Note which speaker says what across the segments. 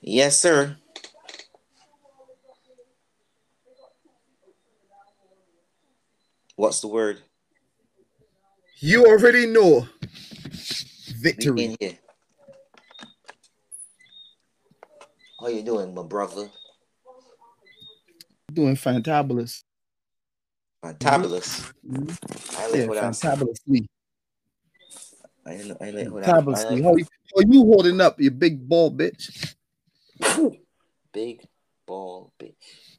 Speaker 1: Yes, sir. What's the word?
Speaker 2: You already know. Victory.
Speaker 1: In here. How you doing, my brother?
Speaker 2: Doing fantabulous.
Speaker 1: Fantabulous.
Speaker 2: Mm-hmm. I like yeah, what fantabulously.
Speaker 1: I I like
Speaker 2: what fantabulously. I, how, you, how you holding up, you big ball bitch?
Speaker 1: Big ball bitch.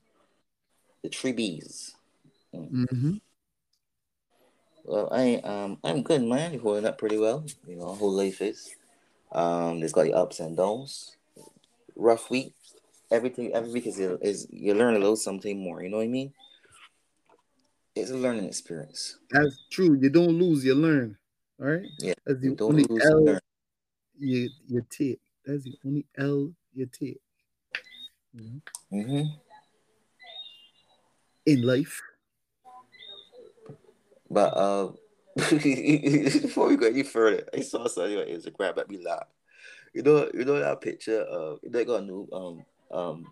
Speaker 1: The tree bees.
Speaker 2: Mm-hmm.
Speaker 1: Well, I um I'm good, man. You're holding up pretty well. You know, whole life is. Um, it's got your ups and downs. Rough week. Everything every week is is you learn a little something more. You know what I mean? It's a learning experience.
Speaker 2: That's true. You don't lose, you learn. All right.
Speaker 1: Yeah.
Speaker 2: That's the you don't only lose, L you you take. That's the only L you take.
Speaker 1: Mm-hmm. mm-hmm.
Speaker 2: In life.
Speaker 1: But uh, before we go any further, I saw something on Instagram that me laugh. You know, you know that picture of they got a new um um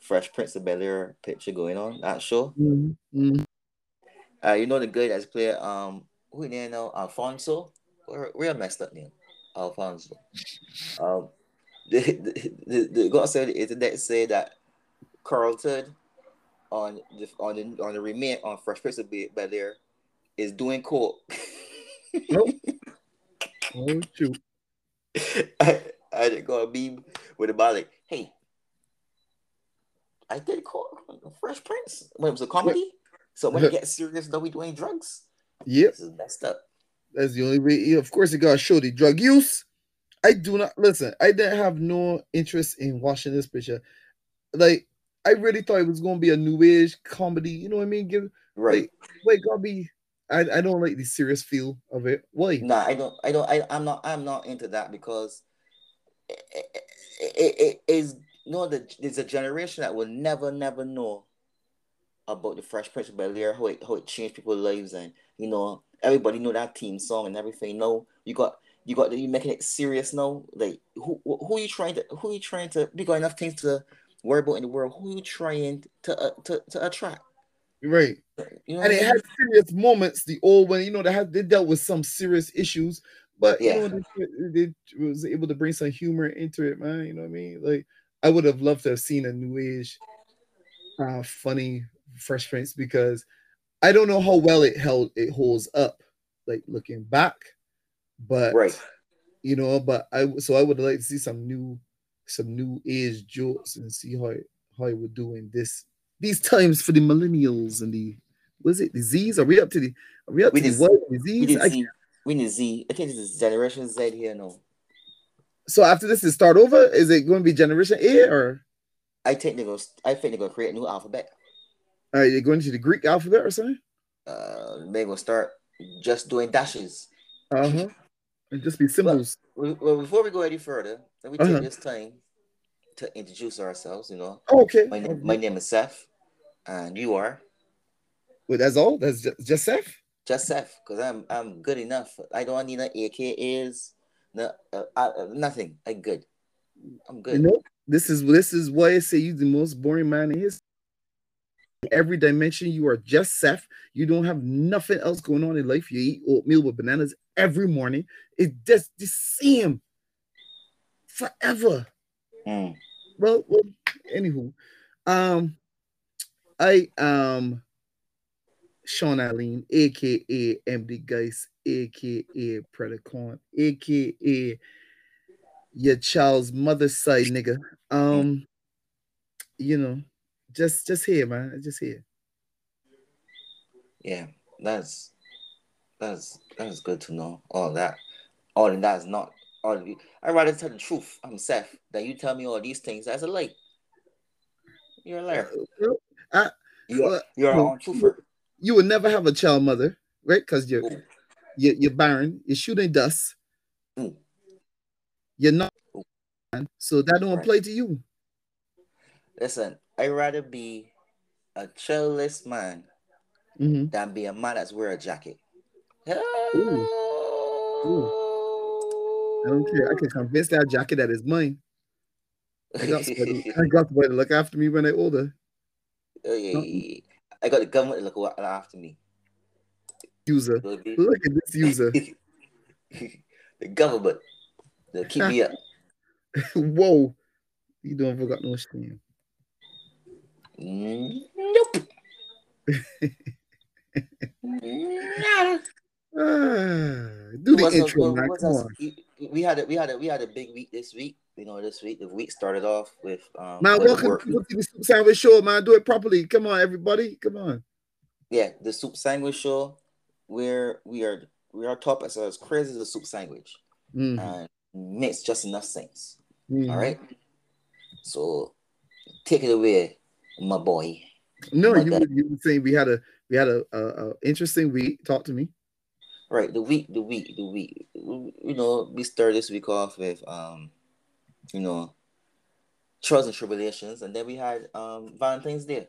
Speaker 1: Fresh Prince of Bel Air picture going on that show.
Speaker 2: Mm-hmm.
Speaker 1: Uh, you know the guy that's playing um who name now Alfonso. Real messed up name, Alfonso. Um, the the, the, said the internet said that Carlton on the on the on the remake on Fresh Prince of Bel Air is doing coke.
Speaker 2: nope. Oh shoot.
Speaker 1: I, I didn't go a meme with about like, hey, I did call Fresh Prince when it was a comedy. So when it gets serious, don't we doing drugs?
Speaker 2: Yep.
Speaker 1: This is messed up.
Speaker 2: That's the only way. Of course, you gotta show the drug use. I do not listen. I didn't have no interest in watching this picture. Like, I really thought it was gonna be a new age comedy. You know what I mean? Give
Speaker 1: right.
Speaker 2: Like, gotta be I, I don't like the serious feel of it. Why?
Speaker 1: Nah, I don't. I don't. I, I'm not. I'm not into that because it, it, it, it is no. The, there's a generation that will never, never know about the Fresh Prince of Bel Air, how it how it changed people's lives, and you know everybody know that team song and everything. No, you got you got you making it serious now. Like who who are you trying to who are you trying to? You got enough things to worry about in the world. Who are you trying to uh, to to attract?
Speaker 2: Right. You know and it had serious moments. The old one, you know, they had they dealt with some serious issues, but yeah. you know, they, they, was able to bring some humor into it, man. You know what I mean? Like, I would have loved to have seen a new age, uh, funny Fresh Prince because I don't know how well it held it holds up, like looking back, but
Speaker 1: right,
Speaker 2: you know, but I so I would like to see some new, some new age jokes and see how how it would do in this these times for the millennials and the was it the Z's? Are we up to the are we up we to the what the Z's?
Speaker 1: We, I, we need Z. I think this is Generation Z here now.
Speaker 2: So after this is start over, is it going to be Generation A or?
Speaker 1: I think they're going. I think they're going to create a new alphabet.
Speaker 2: Are you going to the Greek alphabet or something?
Speaker 1: Uh, they're going to start just doing dashes.
Speaker 2: Uh And just be symbols.
Speaker 1: Well, well, before we go any further, let me take uh-huh. this time to introduce ourselves. You know.
Speaker 2: Oh, okay.
Speaker 1: My,
Speaker 2: okay.
Speaker 1: my name is Seth, and you are.
Speaker 2: Wait, that's all. That's just, just Seth.
Speaker 1: Just Seth, because I'm I'm good enough. I don't need an AKAs, no, uh, uh, nothing. I'm good. I'm good.
Speaker 2: You know, this is this is why I say you the most boring man in his every dimension. You are just Seth. You don't have nothing else going on in life. You eat oatmeal with bananas every morning. It's just the same forever.
Speaker 1: Mm.
Speaker 2: Well, well, anywho, um, I um, Sean Allen, aka MD Geist, aka Predacon, aka your child's mother's side nigga. Um, you know, just just here, man. Just here.
Speaker 1: Yeah, that's that's that's good to know. All that, all of that is not all of you. I'd rather tell the truth. I'm Seth That you tell me all these things as a light. You're a liar.
Speaker 2: Uh,
Speaker 1: you're uh, you're well, truther.
Speaker 2: You would never have a child mother, right? Because you're, you're you're barren. You're shooting dust.
Speaker 1: Ooh.
Speaker 2: You're not. Ooh. So that don't right. apply to you.
Speaker 1: Listen, I'd rather be a childless man
Speaker 2: mm-hmm.
Speaker 1: than be a man that's wear a jacket.
Speaker 2: Ooh. Ooh. I don't care. I can convince that jacket that is mine. I got somebody, I got somebody to look after me when I older.
Speaker 1: Oh, yeah, yeah, yeah. I got the government to look after me.
Speaker 2: User. Look at this user.
Speaker 1: the government. They'll keep me up.
Speaker 2: Whoa. You don't forgot no shame.
Speaker 1: Nope.
Speaker 2: Ah, do the intro, on.
Speaker 1: We had a we had a we had a big week this week. You know, this week the week started off with um
Speaker 2: man. Welcome to the Soup Sandwich Show, man. Do it properly. Come on, everybody. Come on.
Speaker 1: Yeah, the Soup Sandwich Show. Where we are we are top as as crazy as a soup sandwich, mm. and makes just enough sense. Mm. All right. So take it away, my boy.
Speaker 2: No, you were, you were saying we had a we had a, a, a interesting week. Talk to me.
Speaker 1: Right, the week, the week, the week. You know, we start this week off with um, you know, trials and tribulations, and then we had um Valentine's Day.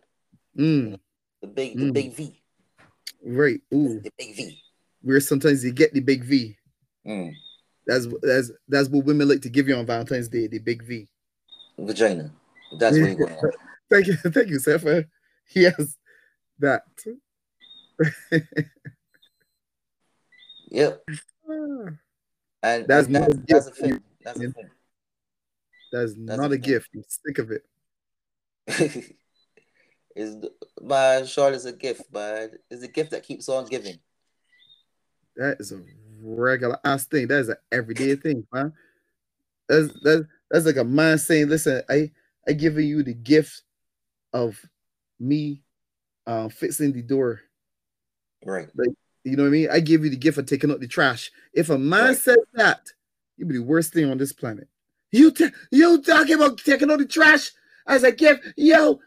Speaker 2: Mm.
Speaker 1: The big, the mm. big V.
Speaker 2: Right. Ooh.
Speaker 1: The big V.
Speaker 2: Where sometimes you get the big
Speaker 1: V. Mm.
Speaker 2: That's that's that's what women like to give you on Valentine's Day, the big V.
Speaker 1: Vagina. That's what you're going
Speaker 2: Thank you, thank you, Sefa. Yes, that.
Speaker 1: yep. Ah. And
Speaker 2: that's
Speaker 1: and not
Speaker 2: that's,
Speaker 1: that's a thing. That's a thing.
Speaker 2: That's, that's not a, a gift. I'm sick of it.
Speaker 1: is my short is a gift, but it's a gift that keeps on giving.
Speaker 2: That is a regular ass thing. That is an everyday thing, man. That's that's that's like a man saying, "Listen, I I giving you the gift of me uh, fixing the door."
Speaker 1: Right.
Speaker 2: Like you know what I mean? I give you the gift of taking out the trash. If a man right. says that, you'd be the worst thing on this planet. You t- you talking about taking out the trash as a gift? Yo,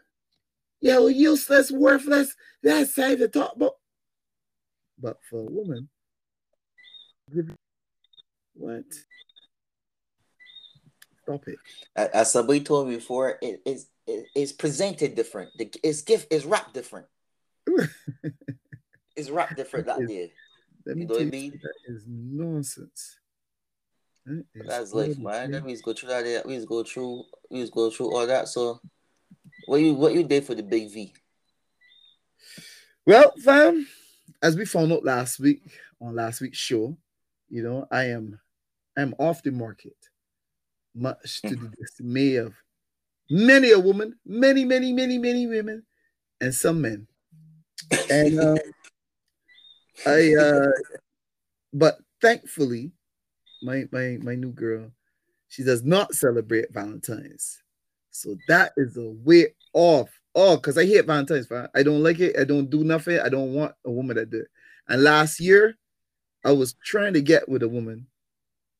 Speaker 2: yo, useless, worthless. That's how to talk about. But for a woman, what? Stop it.
Speaker 1: As somebody told me before, it is it is presented different. The its gift is wrapped different. it's wrapped different that, day.
Speaker 2: Let me you know what I mean? That is nonsense.
Speaker 1: That is That's life, man. Let me just go through that. We just go through. We just go through all that. So, what you what you did for the big V?
Speaker 2: Well, fam, as we found out last week on last week's show, you know, I am I am off the market much to the mm-hmm. dismay of many a woman, many, many, many, many women, and some men. And uh, I, uh, but thankfully, my my my new girl, she does not celebrate Valentine's, so that is a way off. Oh, because I hate Valentine's. I don't like it. I don't do nothing. I don't want a woman that do it. And last year, I was trying to get with a woman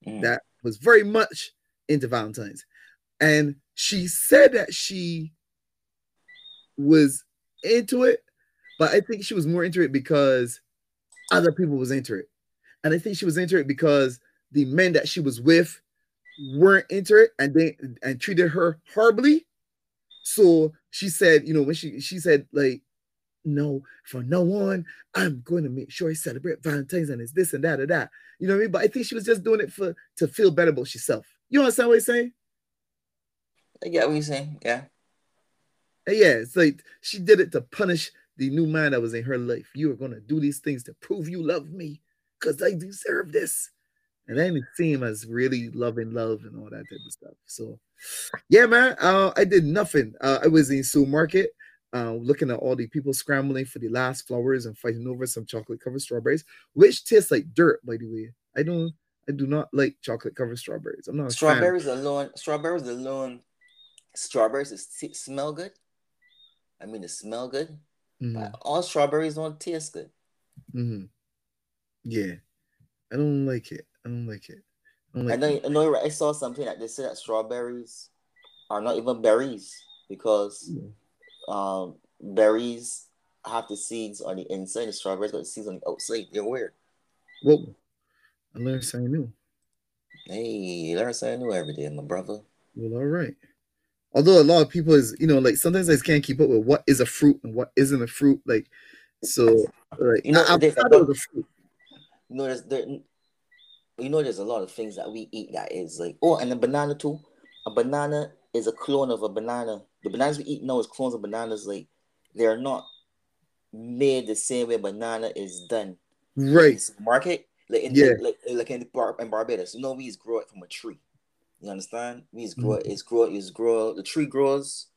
Speaker 2: mm. that was very much into Valentine's. And she said that she was into it, but I think she was more into it because other people was into it. And I think she was into it because the men that she was with weren't into it and they and treated her horribly. So she said, you know, when she she said like no, from no on, I'm going to make sure I celebrate Valentine's and it's this and that or that. You know what I mean? But I think she was just doing it for to feel better about herself. You understand what I'm saying?
Speaker 1: I get what you're saying. Yeah.
Speaker 2: Yeah, it's like she did it to punish the new man that was in her life. You are gonna do these things to prove you love me because I deserve this. And then it seemed as really loving love and all that type of stuff. So yeah, man. Uh, I did nothing. Uh, I was in Sue Market, uh, looking at all the people scrambling for the last flowers and fighting over some chocolate covered strawberries, which tastes like dirt, by the way. I don't I do not like chocolate covered strawberries. I'm not
Speaker 1: strawberries alone. Strawberries alone. Strawberries smell good. I mean, they smell good. Mm-hmm. But all strawberries don't taste good.
Speaker 2: Mm-hmm. Yeah, I don't like it. I don't like it.
Speaker 1: I, like I know. It. I know. I saw something that they said that strawberries are not even berries because mm-hmm. um, berries have the seeds on the inside. The strawberries got the seeds on the outside. They're weird.
Speaker 2: Whoa. I learned something new.
Speaker 1: Hey, learn something new every day, my brother.
Speaker 2: Well, all right. Although a lot of people is, you know, like sometimes I just can't keep up with what is a fruit and what isn't a fruit. Like, so, like, you know, I,
Speaker 1: there's a, the fruit. You know, there's there, you know, there's a lot of things that we eat that is like, oh, and a banana too. A banana is a clone of a banana. The bananas we eat now is clones of bananas. Like they're not made the same way banana is done.
Speaker 2: Right.
Speaker 1: Market like in yeah. like, like in, Bar- in Barbados, you know, we just grow it from a tree. You understand? We just grow mm-hmm. It's grow. It's grow. The tree grows.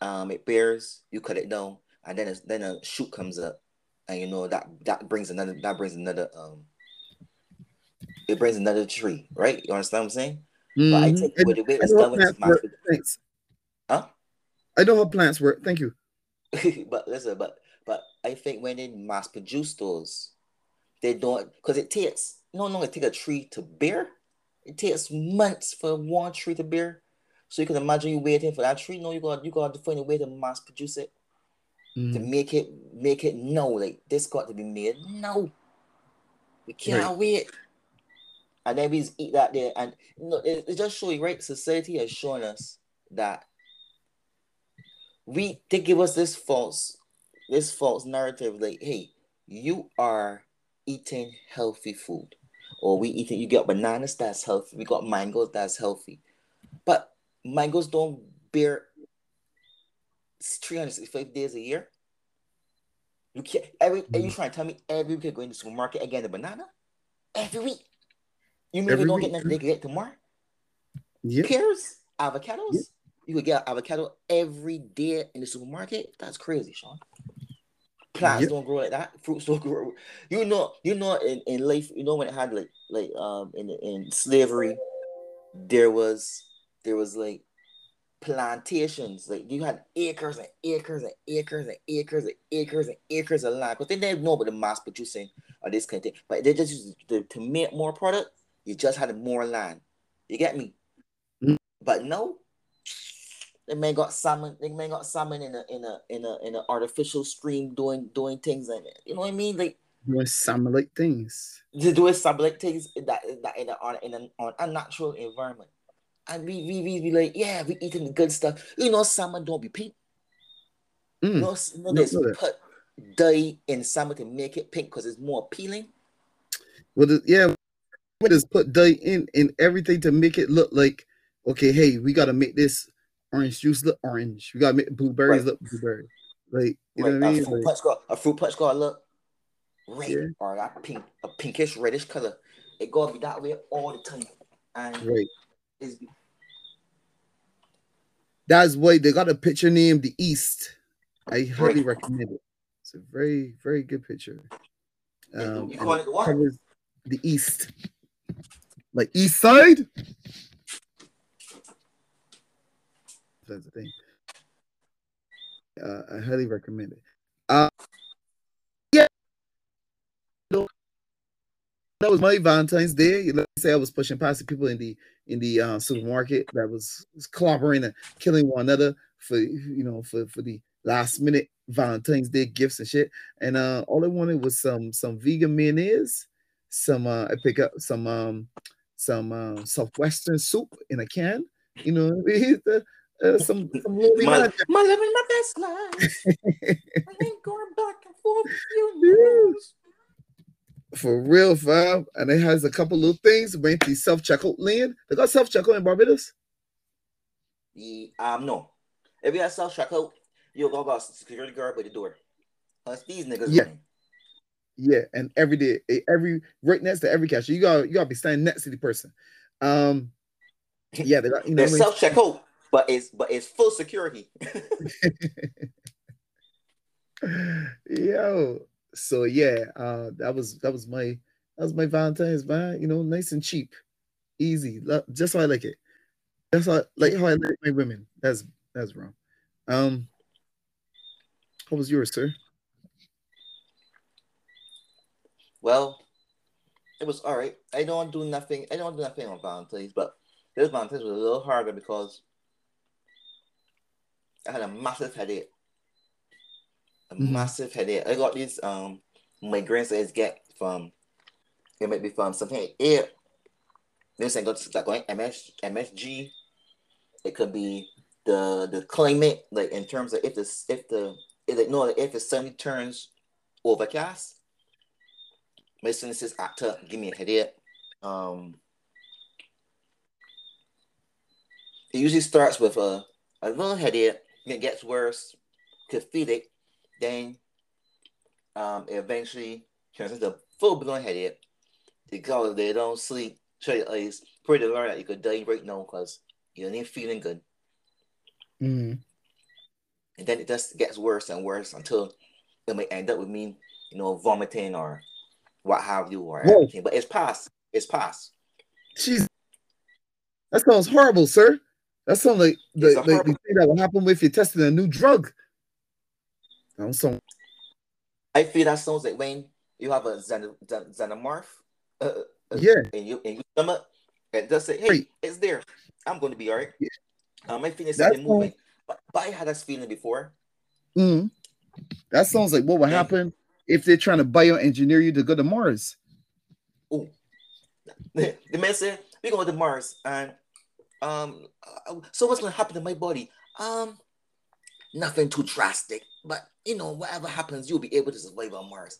Speaker 1: Um, it bears. You cut it down, and then it's, then a shoot comes up, and you know that that brings another that brings another um. It brings another tree, right? You understand what I'm saying? Mm-hmm. But I mm-hmm. think with the way it's done with
Speaker 2: my Thanks. Huh? I know how plants work. Thank you.
Speaker 1: but listen, but but I think when they mass produce those, they don't because it takes no longer take a tree to bear. It takes months for one tree to bear. So you can imagine you waiting for that tree. No, you got you got to find a way to mass produce it. Mm. To make it make it no, like this got to be made. No. We can't right. wait. And then we just eat that there. And you know, it, it just show you, right? Society has shown us that we they give us this false this false narrative like hey you are eating healthy food or we eating you get bananas that's healthy we got mangoes that's healthy but mangoes don't bear 365 days a year you can't every mm. are you trying to tell me every week you're going to the supermarket again the banana every week you mean every we don't week. get nothing they get tomorrow yeah pears avocados. You could get avocado every day in the supermarket. That's crazy, Sean. Plants yep. don't grow like that. Fruits don't grow. You know, you know, in, in life, you know, when it had like like um in in slavery, there was there was like plantations. Like you had acres and acres and acres and acres and acres and acres of land. Because they didn't know about the mass producing or this kind of thing. But they just used to, to make more product, you just had more land. You get me? Mm-hmm. But no, they may got salmon. They may got salmon in a in a in a in an artificial stream doing doing things in it. You know what I mean? Like
Speaker 2: doing salmon like things.
Speaker 1: Doing salmon like things that that in a on in an unnatural environment. And we we we be like, yeah, we eating the good stuff. You know, salmon don't be pink. Mm. You know, you know they put dye in salmon to make it pink because it's more appealing.
Speaker 2: Well, the, yeah, we just put dye in in everything to make it look like okay. Hey, we got to make this orange juice look orange. We gotta make blueberries right. look blueberry. Like you right. know what I mean? A fruit,
Speaker 1: like, got, a fruit punch gotta look red yeah. or that pink, a pinkish reddish color. It gotta be that way all the time. And right. It's,
Speaker 2: that's why they got a picture named The East. I highly right. recommend it. It's a very, very good picture. Um, you call it what? The East. Like East Side? That's the thing. Uh, I highly recommend it. Uh, yeah, that was my Valentine's Day. You know, say I was pushing past the people in the in the uh, supermarket that was, was clobbering and killing one another for you know for for the last minute Valentine's Day gifts and shit. And uh, all I wanted was some some vegan mayonnaise, some uh, I pick up some um some uh, southwestern soup in a can. You know, uh, some some little my, my living my best life. I ain't going back and forth with you. For real, fam. And it has a couple little things. Went to self checkout lane. They got self checkout in Barbados.
Speaker 1: Yeah, um, no. If you have self checkout, you'll go about security guard by the door. Plus these niggas.
Speaker 2: Yeah. Running. Yeah, and every day, every right next to every cashier, you got you got to be standing next to the person. Um, yeah, they got you know
Speaker 1: self checkout but it's but it's full security.
Speaker 2: Yo, so yeah, uh, that was that was my that was my Valentine's man. You know, nice and cheap, easy, just how I like it. That's how like how I like my women. That's that's wrong. Um, how was yours, sir?
Speaker 1: Well, it was all right. I don't do nothing. I don't do nothing on Valentine's, but this Valentine's was a little harder because I had a massive headache. A mm-hmm. massive headache. I got these um migraines that I get from it might be from something like air. This thing got like going MS MSG. It could be the the climate, like in terms of if the if the if it, no if it suddenly turns overcast, my sinuses act up, give me a headache. Um, it usually starts with a, a little headache, it gets worse, could feel it, then um, eventually turns into full blown headache. Because they don't sleep, your eyes, pretty learn that you could die right now because you ain't feeling good.
Speaker 2: Mm.
Speaker 1: And then it just gets worse and worse until it may end up with me, you know, vomiting or what have you or Whoa. everything. But it's past. It's past.
Speaker 2: Jeez. That sounds horrible, sir. That sounds like the, thing that will happen if you're testing a new drug. That sound...
Speaker 1: I feel that sounds like when you have a xen- xenomorph uh, uh,
Speaker 2: yeah.
Speaker 1: and you, in your stomach and just say, hey, right. it's there. I'm going to be all right. Yeah. Um, I feel it's something moving. But, but I had this feeling before.
Speaker 2: Mm. That sounds like what would yeah. happen if they're trying to bioengineer you to go to Mars.
Speaker 1: Oh, the man said we're going to Mars, and um, uh, so what's going to happen to my body? Um, nothing too drastic, but you know, whatever happens, you'll be able to survive on Mars.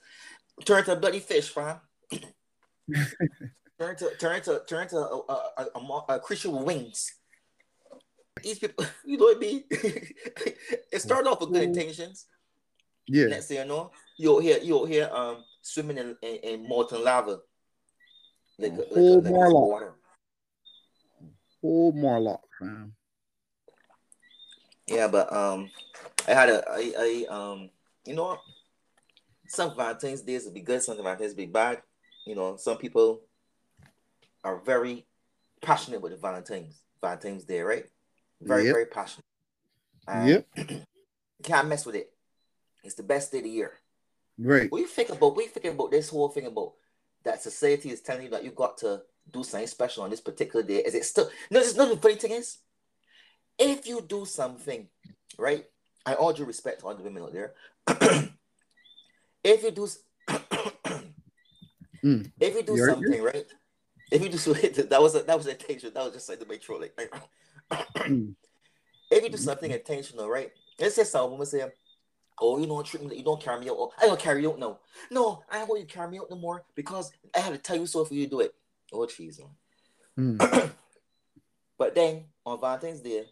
Speaker 1: Turn to a bloody fish, fam. turn to turn to turn to a, a, a, a creature with wings. These people, you know what I mean? it started off with good intentions.
Speaker 2: Yeah.
Speaker 1: Next thing you know, you'll hear you'll hear um swimming in, in, in molten lava.
Speaker 2: Like, like, like, Morlock. Water. Whole Morlock, fam.
Speaker 1: Yeah, but um I had a I, I um you know some Valentine's days will be good, some Valentine's be bad. You know, some people are very passionate with the Valentine's Valentine's Day, right? Very, yep. very passionate.
Speaker 2: And yep.
Speaker 1: can't mess with it. It's the best day of the year.
Speaker 2: Right.
Speaker 1: What you think about what you think about this whole thing about that society is telling you that you got to do something special on this particular day? Is it still no? There's no the funny thing is, if you do something, right? I all due respect to all the women out there. if you do, mm. if you do something, here? right? If you do that was a, that was intentional. That was just like the sure, like, mm. if you do something intentional, right? Let's say some woman say, "Oh, you don't treat me, you don't carry me out. Oh, I don't carry you out no. No, I don't want you to carry me out no more because I had to tell you so for you to do it. Oh, jeez, mm. but then on Valentine's Day,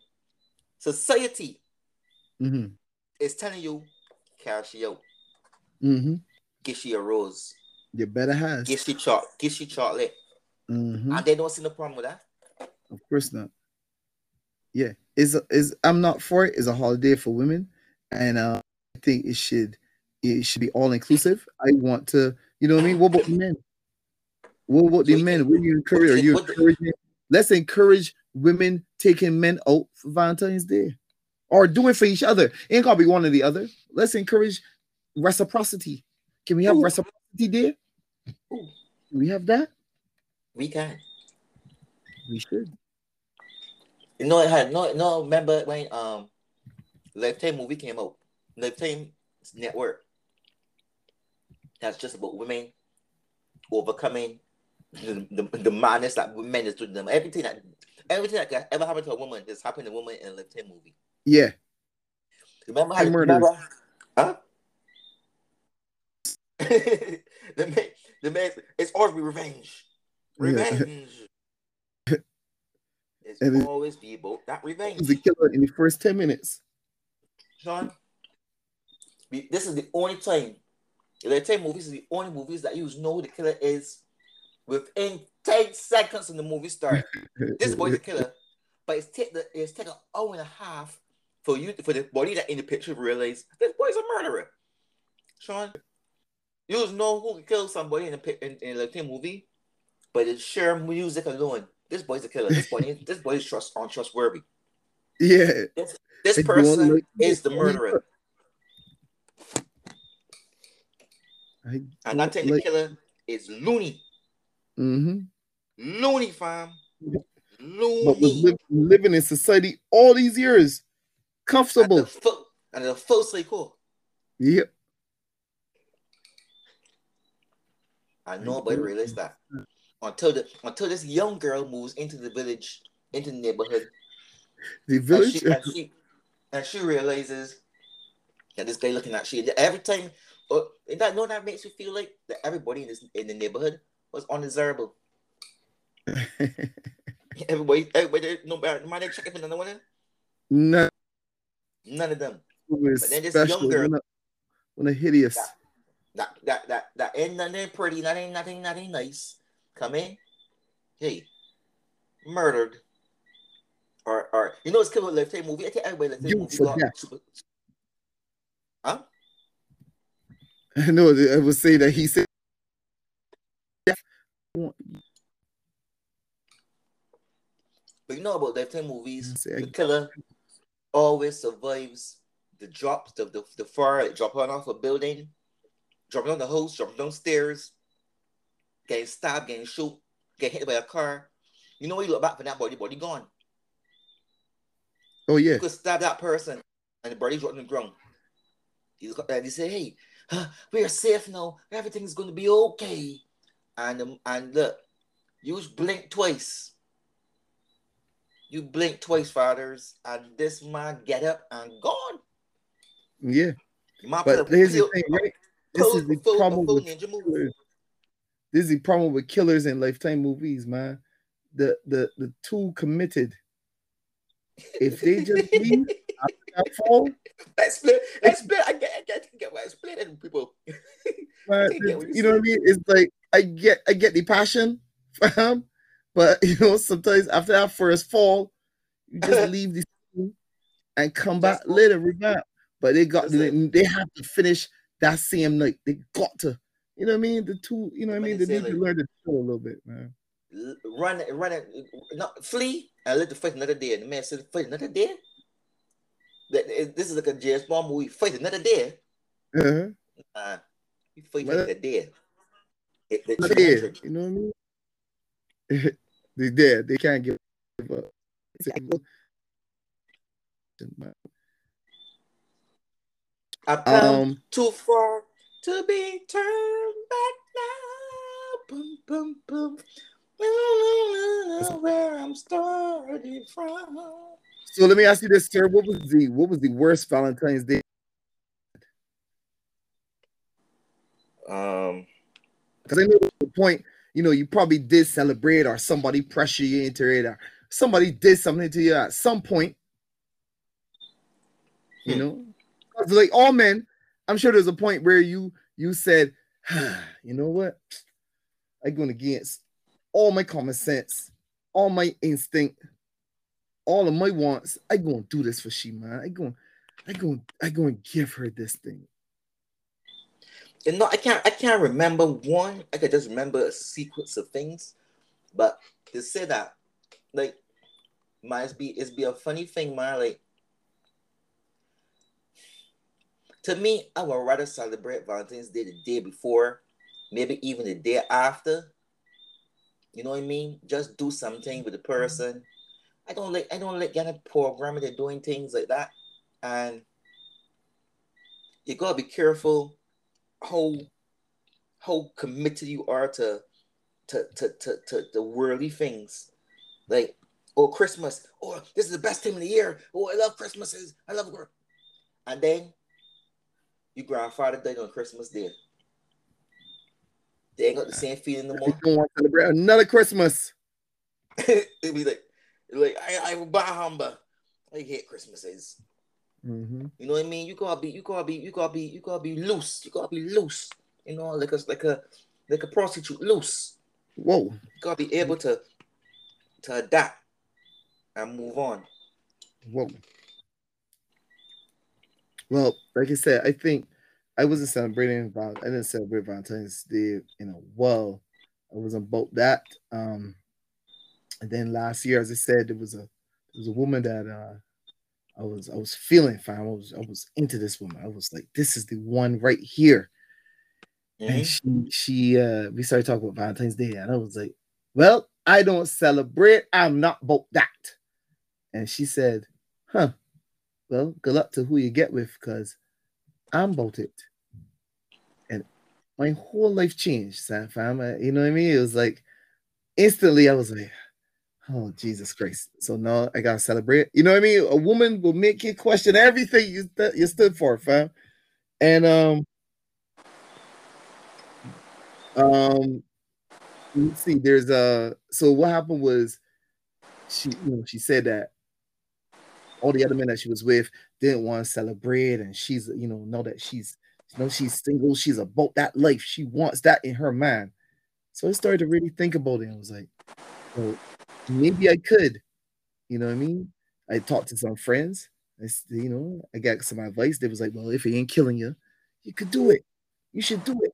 Speaker 1: society
Speaker 2: mm-hmm.
Speaker 1: is telling you, carry she out.
Speaker 2: Mm-hmm.
Speaker 1: Get she a rose.
Speaker 2: You better have.
Speaker 1: Get she chocolate. Get she chocolate.
Speaker 2: Mm-hmm.
Speaker 1: And they don't see no problem with that.
Speaker 2: Of course not. Yeah, is is I'm not for it. It's a holiday for women, and uh, I think it should it should be all inclusive. I want to, you know what I mean. What about the What about the men? What do you encourage? Are you encouraging? Let's encourage women taking men out for Valentine's Day, or doing for each other. It ain't gotta be one or the other. Let's encourage reciprocity. Can we have Ooh. reciprocity there? Ooh. we have that?
Speaker 1: We can.
Speaker 2: We should.
Speaker 1: You know, it had no no. Remember when um, Lifetime movie came out? Lifetime Network. That's just about women overcoming the, the, the madness that women is doing them. Everything that everything that can ever happen to a woman has happened to a woman in a Lifetime movie.
Speaker 2: Yeah.
Speaker 1: Remember how remember, huh? the man, the man, it's always revenge. Revenge. Yeah. it's and always be about that revenge.
Speaker 2: The killer in the first 10 minutes.
Speaker 1: Sean, this is the only time, the 10 movies is the only movies that you know who the killer is within 10 seconds of the movie start. this boy's a killer, but it's take the it's take an hour and a half for you for the body that in the picture realize this boy's a murderer. Sean, you know who can kill somebody in a in, in a Latino movie, but it's sheer music alone. This boy's a killer. This boy, this boy is trust untrustworthy.
Speaker 2: Yeah.
Speaker 1: This, this person like, is the murderer. I and I think like, the killer is loony.
Speaker 2: Mm-hmm.
Speaker 1: Loony, fam. Loony. But
Speaker 2: was li- living in society all these years, comfortable. And the,
Speaker 1: fo- and the falsely cool.
Speaker 2: Yep.
Speaker 1: I nobody realized that until the until this young girl moves into the village, into the neighborhood,
Speaker 2: the village,
Speaker 1: and she, and she, and she realizes that this guy looking at she every time. Oh, that no, that makes you feel like that everybody in this in the neighborhood was undesirable. Everybody, everybody, no, nobody checking for none of them.
Speaker 2: None.
Speaker 1: None of them.
Speaker 2: But then this young girl, when a hideous.
Speaker 1: That that that that ain't nothing pretty, nothing, nothing, nothing nice. Come in, hey, murdered. Or or you know it's killed with lifetime movie. I think everybody lifetime movie got super, Huh?
Speaker 2: No, I was saying that he said.
Speaker 1: But you know about lifetime movies, the killer always survives the drops, the the, the fire, dropping off a building, dropping on the house, dropping downstairs, getting stabbed, getting shot, getting hit by a car. You know when you look back for that body, body gone.
Speaker 2: Oh yeah.
Speaker 1: You could stab that person and the body's on the ground. He's got and he say, hey, huh, we are safe now. Everything's gonna be okay. And um, and look, you blink twice you blink twice, fathers, and this man get up and gone.
Speaker 2: Yeah. but here's the thing, right? This is the problem with killers. This is the problem with killers in lifetime movies, man. The the the two committed. If they just leave after fall,
Speaker 1: that split, that split. I get, I get, I get why splitting people.
Speaker 2: Man, you know what I mean? It's like I get, I get the passion for him, but you know, sometimes after that first fall, you just leave the scene and come back later, revamp. But they got they, they, have to finish that same night. They got to, you know what I mean? The two, you know what I mean? They need like, to learn to chill a little bit, man.
Speaker 1: Run it, run it, not flee and let the fight another day. And the man said, fight another day. This is like a James Bond movie. Fight another day. Uh-huh. Uh, you fight another day.
Speaker 2: It, the you know what I mean? they dead. They can't give up.
Speaker 1: I've come um, too far to be turned back now. Boom, boom, boom. Where I'm starting from.
Speaker 2: So let me ask you this, sir. What was the what was the worst Valentine's Day? Um, because I know the point you know, you probably did celebrate or somebody pressure you into it or somebody did something to you at some point. You hmm. know, like all men, I'm sure there's a point where you you said, ah, you know what? I'm going against all my common sense, all my instinct, all of my wants. I going to do this for she, man. I going, I going, I going to give her this thing
Speaker 1: and no, I can't I can't remember one. I could just remember a sequence of things. But to say that, like, might be it's be a funny thing, man. Like to me, I would rather celebrate Valentine's Day the day before, maybe even the day after. You know what I mean? Just do something with the mm-hmm. person. I don't like I don't like getting programming and doing things like that. And you gotta be careful how how committed you are to to to to, to the worldly things. Like, oh Christmas, oh this is the best time of the year. Oh, I love Christmases. I love her. And then your grandfather died on Christmas Day. They ain't got the same feeling no more.
Speaker 2: Don't want to celebrate another Christmas.
Speaker 1: It'd be like, like I, I Bahamba. I hate Christmases. Mm-hmm. You know what I mean? You gotta be, you gotta be, you gotta be, you gotta be loose. You gotta be loose. You know, like a like a like a prostitute, loose.
Speaker 2: Whoa.
Speaker 1: You gotta be able to to adapt and move on.
Speaker 2: Whoa. Well, like I said, I think I wasn't celebrating about I didn't celebrate Valentine's Day in a while. I wasn't about that. Um and then last year, as I said, there was a there was a woman that uh I was I was feeling fine. I was I was into this woman. I was like, this is the one right here. Mm-hmm. And she she uh we started talking about Valentine's Day, and I was like, Well, I don't celebrate. I'm not about that. And she said, Huh, well, good luck to who you get with, because I'm about it. And my whole life changed, fam. You know what I mean? It was like instantly I was like, Oh Jesus Christ! So now I gotta celebrate. You know what I mean? A woman will make you question everything you st- you stood for, fam. And um, um, let's see. There's a so what happened was she you know she said that all the other men that she was with didn't want to celebrate, and she's you know know that she's you know she's single, she's about that life, she wants that in her mind. So I started to really think about it. and was like, maybe I could, you know what I mean? I talked to some friends. I, you know, I got some advice. They was like, well, if he ain't killing you, you could do it. You should do it.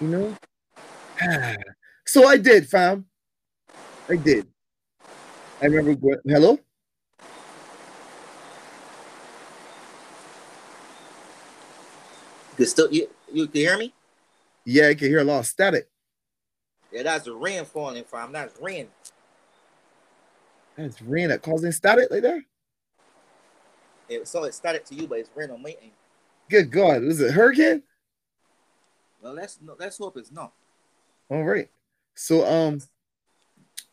Speaker 2: You know. so I did, fam. I did. I remember. Going, hello.
Speaker 1: You still you you can hear me?
Speaker 2: Yeah, I can hear a lot of static.
Speaker 1: Yeah, that's the rain falling from. That's rain.
Speaker 2: That's rain that causing static like that.
Speaker 1: It, so it started to you, but it's rain on my end.
Speaker 2: Good God, is it hurricane?
Speaker 1: Well, let's let's hope it's not.
Speaker 2: All right. So um,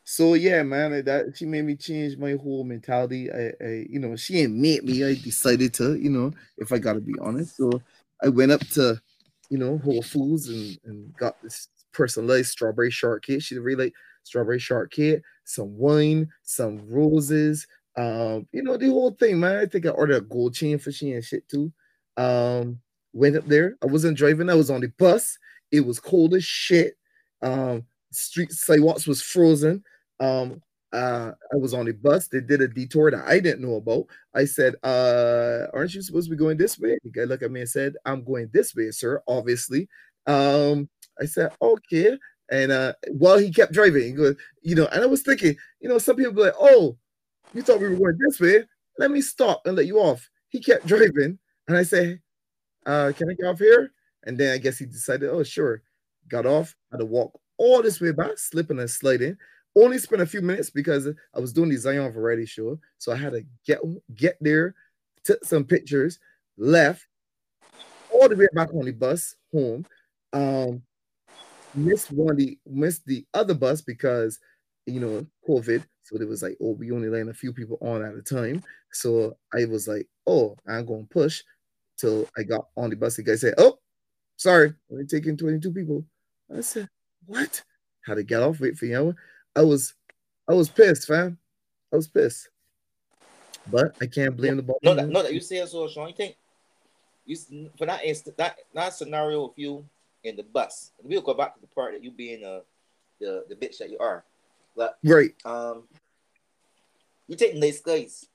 Speaker 2: so yeah, man, that she made me change my whole mentality. I, I you know, she ain't made me. I decided to, you know, if I gotta be honest. So I went up to, you know, Whole Foods and, and got this personalized strawberry shortcake. She really like strawberry shortcake, some wine, some roses, um, you know, the whole thing, man. I think I ordered a gold chain for she and shit too. Um, went up there. I wasn't driving, I was on the bus. It was cold as shit. Um, street sidewalks was frozen. Um, uh, I was on the bus. They did a detour that I didn't know about. I said, uh, aren't you supposed to be going this way? The guy looked at me and said, I'm going this way, sir, obviously. Um, I said, okay. And uh, while he kept driving, you know, and I was thinking, you know, some people be like, oh, you thought we were going this way. Let me stop and let you off. He kept driving. And I say, uh, can I get off here? And then I guess he decided, oh, sure. Got off, had to walk all this way back, slipping and sliding. Only spent a few minutes because I was doing the Zion variety show. So I had to get get there, took some pictures, left, all the way back on the bus home. Um, missed one the missed the other bus because you know COVID. So it was like, oh, we only letting a few people on at a time. So I was like, oh, I'm gonna push till I got on the bus. The guy said, oh, sorry, only taking 22 people. I said, what? Had to get off, wait for you. I was, I was pissed, fam. I was pissed. But I can't blame the ball.
Speaker 1: No, that, no, that you say so, Sean. You think you for that instant that that scenario of you in the bus. We'll go back to the part that you being a the the bitch that you are. But
Speaker 2: right.
Speaker 1: Um you take nice guys.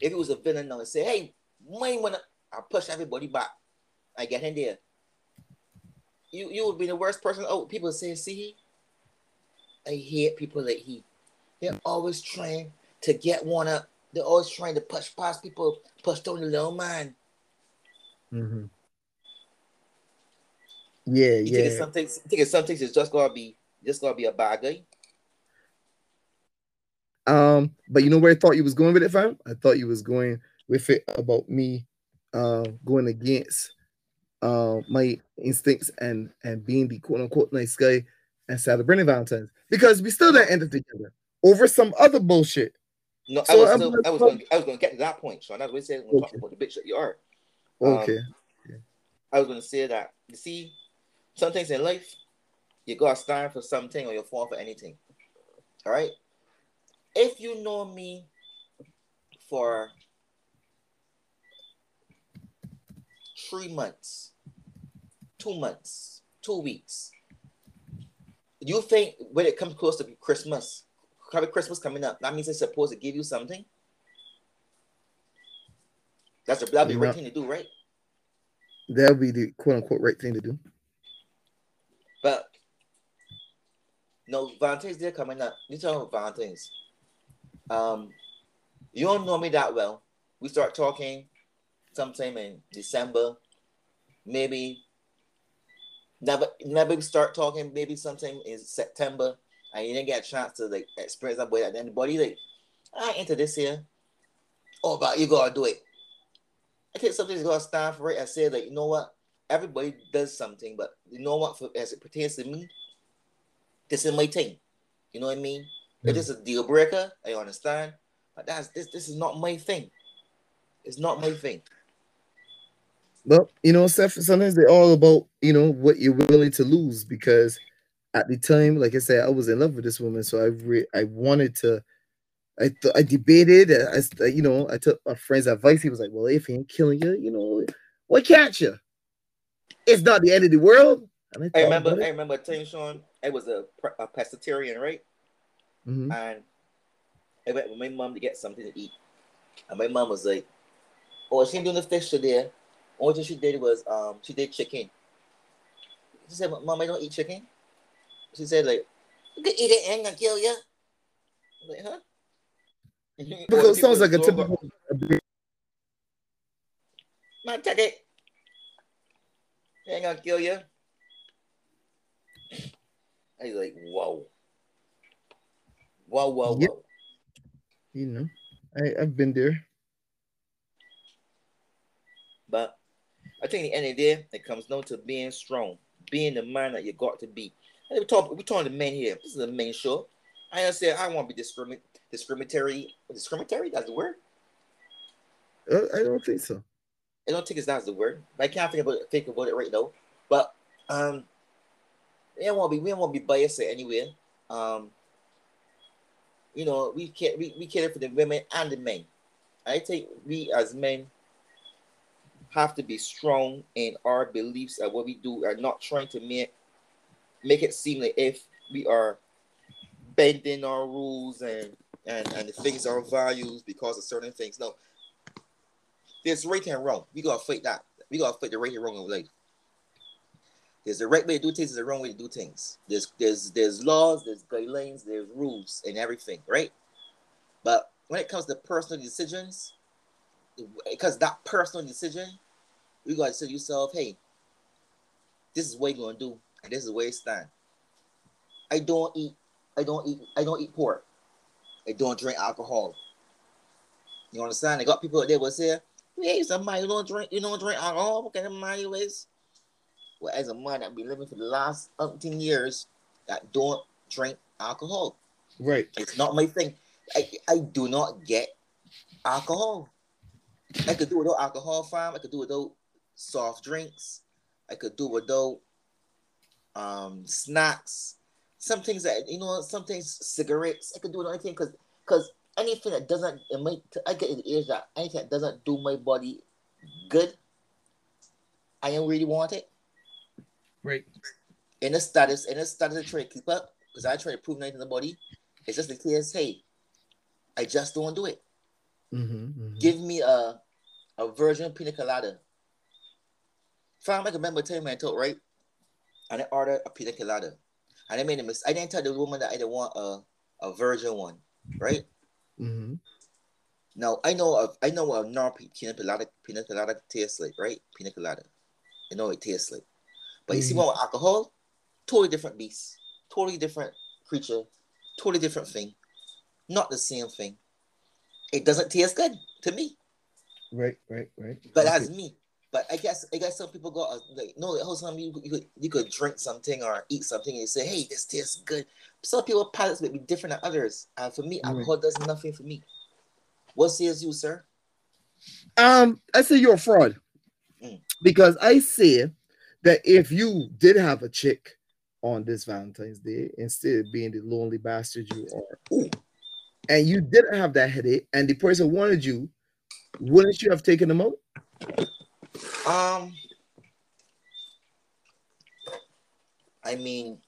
Speaker 1: If it was a villain now and say, hey, mine wanna I push everybody back. I get in there. You you would be the worst person. Oh, people say, see, I hate people like he. They're always trying to get one up. They're always trying to push past people, push down the little man.
Speaker 2: Mm-hmm. Yeah,
Speaker 1: you
Speaker 2: yeah.
Speaker 1: Think some things, think it's some things it's just gonna be just gonna be a bad guy.
Speaker 2: Um, but you know where I thought you was going with it, fam? I thought you was going with it about me uh, going against uh, my instincts and and being the quote unquote nice guy and celebrating Valentine's because we still didn't end it together over some other bullshit.
Speaker 1: No, so I was, still, I was going I was going to get to that point, So That's what we said when we okay. talking about the bitch that you are.
Speaker 2: Um, okay.
Speaker 1: I was going to say that you see, some things in life, you gotta stand for something or you fall for anything. All right. If you know me for three months, two months, two weeks. You think when it comes close to Christmas, probably Christmas coming up, that means it's supposed to give you something? That's the that'd be the right thing to do, right?
Speaker 2: That'll be the quote unquote right thing to do.
Speaker 1: But no, Valentine's Day coming up. You talking about Valentine's. Um, you don't know me that well. We start talking sometime in December, maybe never never start talking maybe sometime in September and you didn't get a chance to like experience that boy then the body like I into this here. Oh but you gotta do it. I think something's gonna stand for it I say that you know what everybody does something, but you know what for as it pertains to me, this is my thing. You know what I mean? Mm-hmm. It is a deal breaker, I understand. But that's this this is not my thing. It's not my thing.
Speaker 2: Well, you know, sometimes they're all about, you know, what you're willing to lose because at the time, like I said, I was in love with this woman. So I re- I wanted to I th- I debated. I, you know, I took my friend's advice. He was like, "Well, if he ain't killing you, you know, why can't you? It's not the end of the world."
Speaker 1: I, I, remember. I remember telling Sean, I was a, a pescatarian, right? Mm-hmm. And I went with my mom to get something to eat, and my mom was like, "Oh, she ain't doing the fish today. Only thing she did was um she did chicken." She said, "Mom, I don't eat chicken." She said, "Like, you can eat it and gonna kill you." I'm like, huh? Because it sounds like a typical. Man, take it. They ain't gonna kill you. He's like, whoa. Whoa, whoa, yep. whoa.
Speaker 2: You know, I, I've been there.
Speaker 1: But I think the end of the day, it comes down to being strong, being the man that you got to be. And we talk, we're talking to men here. This is a main show. I understand I want to be discrimin- discriminatory. Discriminatory? That's the word?
Speaker 2: Uh, I don't think so.
Speaker 1: I don't think it's that's the word. but I can't think about it, think about it right now. But um, we to be we to be biased anyway. Um, you know, we care we, we care for the women and the men. I think we as men have to be strong in our beliefs and what we do and not trying to make make it seem like if we are bending our rules and and and the things our values because of certain things. No, there's right and wrong. We gotta fight that. We gotta fight the right and wrong of life. There's the right way to do things, there's the wrong way to do things. There's there's there's laws, there's guidelines, there's rules and everything, right? But when it comes to personal decisions, because that personal decision, you gotta to yourself, hey, this is what you're gonna do, and this is where you stand. I don't eat, I don't eat, I don't eat pork. I don't drink alcohol. You understand? I got people out there will say, Hey, somebody you don't drink, you don't drink alcohol, what kind of man you is? well, as a man that been living for the last 18 years that don't drink alcohol.
Speaker 2: Right.
Speaker 1: It's not my thing. I, I do not get alcohol. I could do without alcohol, fam. I could do without soft drinks. I could do without um snacks. Some things that you know, some things cigarettes. I could do anything because because anything that doesn't it might I get in the age that anything that doesn't do my body good, I don't really want it.
Speaker 2: Right.
Speaker 1: In a status, in a status of try to keep up, because I try to prove nothing in the body. It's just the case, hey, I just don't do it. Mm-hmm, mm-hmm. Give me a a virgin pina colada. Fam, I can remember telling my talk, right? And I ordered a pina colada. And I made a mistake. I didn't tell the woman that I didn't want a, a virgin one, right? Mm-hmm. Now I know of I know a normal pina colada pina colada tastes like, right? Pina colada. I know it tastes like. But you see, one with alcohol, totally different beast, totally different creature, totally different thing, not the same thing. It doesn't taste good to me.
Speaker 2: Right, right, right.
Speaker 1: But okay. that's me. But I guess I guess some people go uh, like no, whole time you, you could you could drink something or eat something and you say, hey, this tastes good. Some people palates may be different than others. And for me, alcohol does nothing for me. What says you, sir?
Speaker 2: Um, I say you're a fraud. Mm. Because I say that if you did have a chick on this Valentine's Day, instead of being the lonely bastard you are, and you didn't have that headache, and the person wanted you, wouldn't you have taken them out?
Speaker 1: Um, I mean,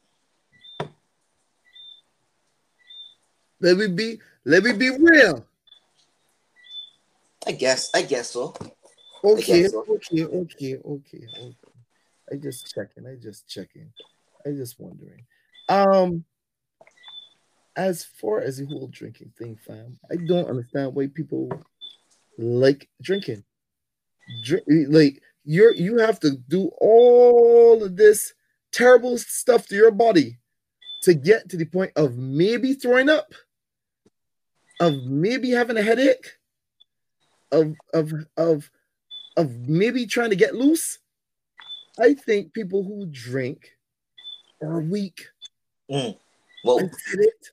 Speaker 2: let me be let me be real.
Speaker 1: I guess I guess so.
Speaker 2: Okay, guess so. okay, okay, okay, okay. I just checking. I just checking. I just wondering. Um, as far as the whole drinking thing, fam, I don't understand why people like drinking. Drink, like you're you have to do all of this terrible stuff to your body to get to the point of maybe throwing up, of maybe having a headache, of of of of maybe trying to get loose I think people who drink are weak. Mm. Well, it.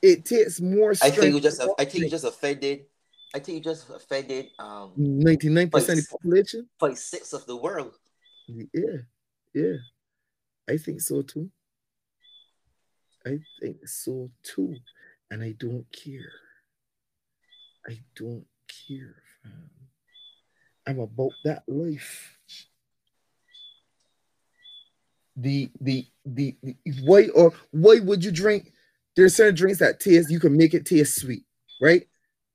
Speaker 2: It takes more.
Speaker 1: I think you just. I think you just offended. I think you just offended. Um,
Speaker 2: ninety nine percent of the population.
Speaker 1: By six of the world.
Speaker 2: Yeah, yeah, I think so too. I think so too, and I don't care. I don't care, fam. I'm about that life. The, the the the why or why would you drink? There's certain drinks that taste you can make it taste sweet, right?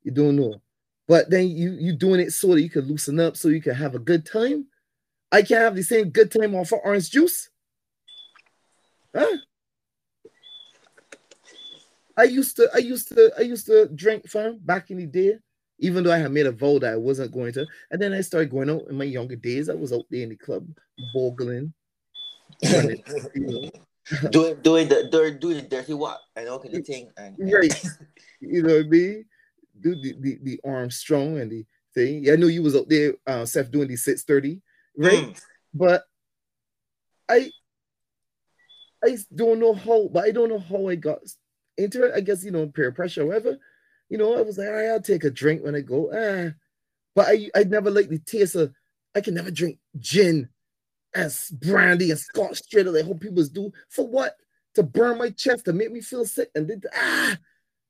Speaker 2: You don't know, but then you you doing it so that you can loosen up, so you can have a good time. I can't have the same good time off of orange juice. Huh? I used to, I used to, I used to drink fam back in the day, even though I had made a vow that I wasn't going to. And then I started going out in my younger days. I was out there in the club, boggling,
Speaker 1: doing doing the doing, doing the dirty what I know kind of thing. And,
Speaker 2: right. you know what I mean? Do the, the, the Armstrong and the thing. Yeah, I know you was out there, uh, Seth, doing the 630, right? Mm. But I I don't know how, but I don't know how I got into it. I guess you know, peer pressure, whatever. You know, I was like, right, I'll take a drink when I go. Ah, but I I never like the taste of. I can never drink gin and brandy and scotch straight like how people do. For what? To burn my chest to make me feel sick and then ah.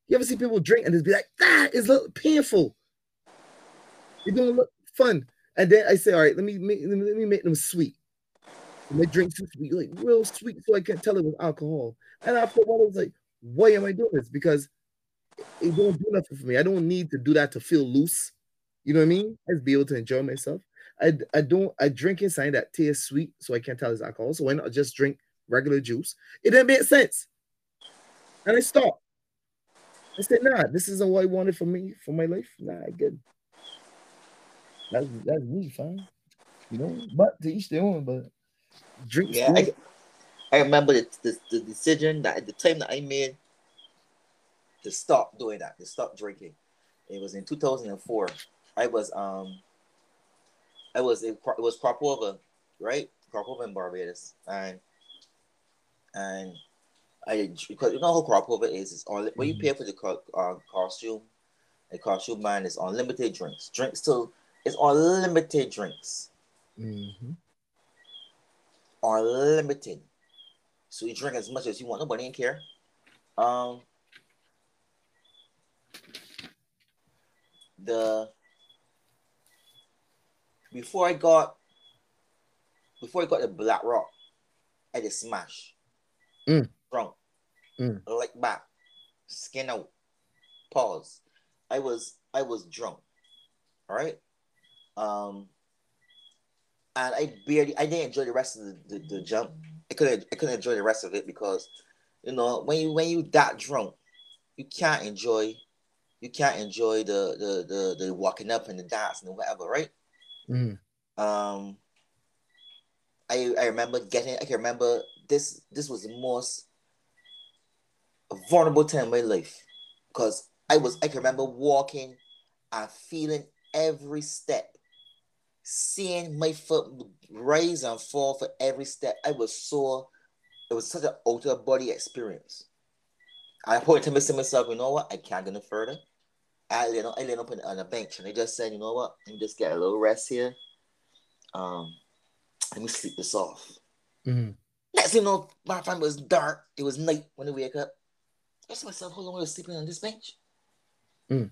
Speaker 2: You ever see people drink and just be like, ah, it's a painful. It don't look fun. And then I say, all right, let me make let me make them sweet. And they drink too sweet, like real sweet, so I can't tell it was alcohol. And after a while, I was like, why am I doing this? Because it don't do nothing for me. I don't need to do that to feel loose. You know what I mean? I just be able to enjoy myself. I, I don't I drink inside that tastes sweet, so I can't tell it's alcohol. So why not just drink regular juice? It didn't make sense. And I stopped. I said, nah, this isn't what I wanted for me for my life. Nah, I good. That's that's me, fine. You know, but to each their own, but drink.
Speaker 1: Yeah, I, I remember the, the, the decision that at the time that I made to stop doing that, to stop drinking. It was in 2004. I was um I was it, it was Crop Over, right? Crop Over in Barbados, and and I because you know how Crop Over is. It's on when you mm-hmm. pay for the uh, costume, the costume man is unlimited drinks. Drinks till it's unlimited drinks. Mm-hmm. Unlimited. So you drink as much as you want. Nobody ain't care. Um, the before I got before I got the Black Rock, I just smash. Mm. Drunk. Mm. Like back. Skin out. Pause. I was I was drunk. All right. Um and I barely I didn't enjoy the rest of the, the, the jump. I couldn't I couldn't enjoy the rest of it because you know when you when you that drunk, you can't enjoy you can't enjoy the the the, the walking up and the dancing and whatever, right? Mm. Um I I remember getting I can remember this this was the most vulnerable time in my life because I was I can remember walking and feeling every step seeing my foot rise and fall for every step, I was so, it was such an out of body experience. I put to myself, you know what? I can't go no further. I laid up, I laid up on, a bench and I just said, you know what? Let me just get a little rest here. Um, let me sleep this off. Mm-hmm. Next thing you know, my friend was dark. It was night when I wake up. I said myself, how long I was sleeping on this bench? Mm.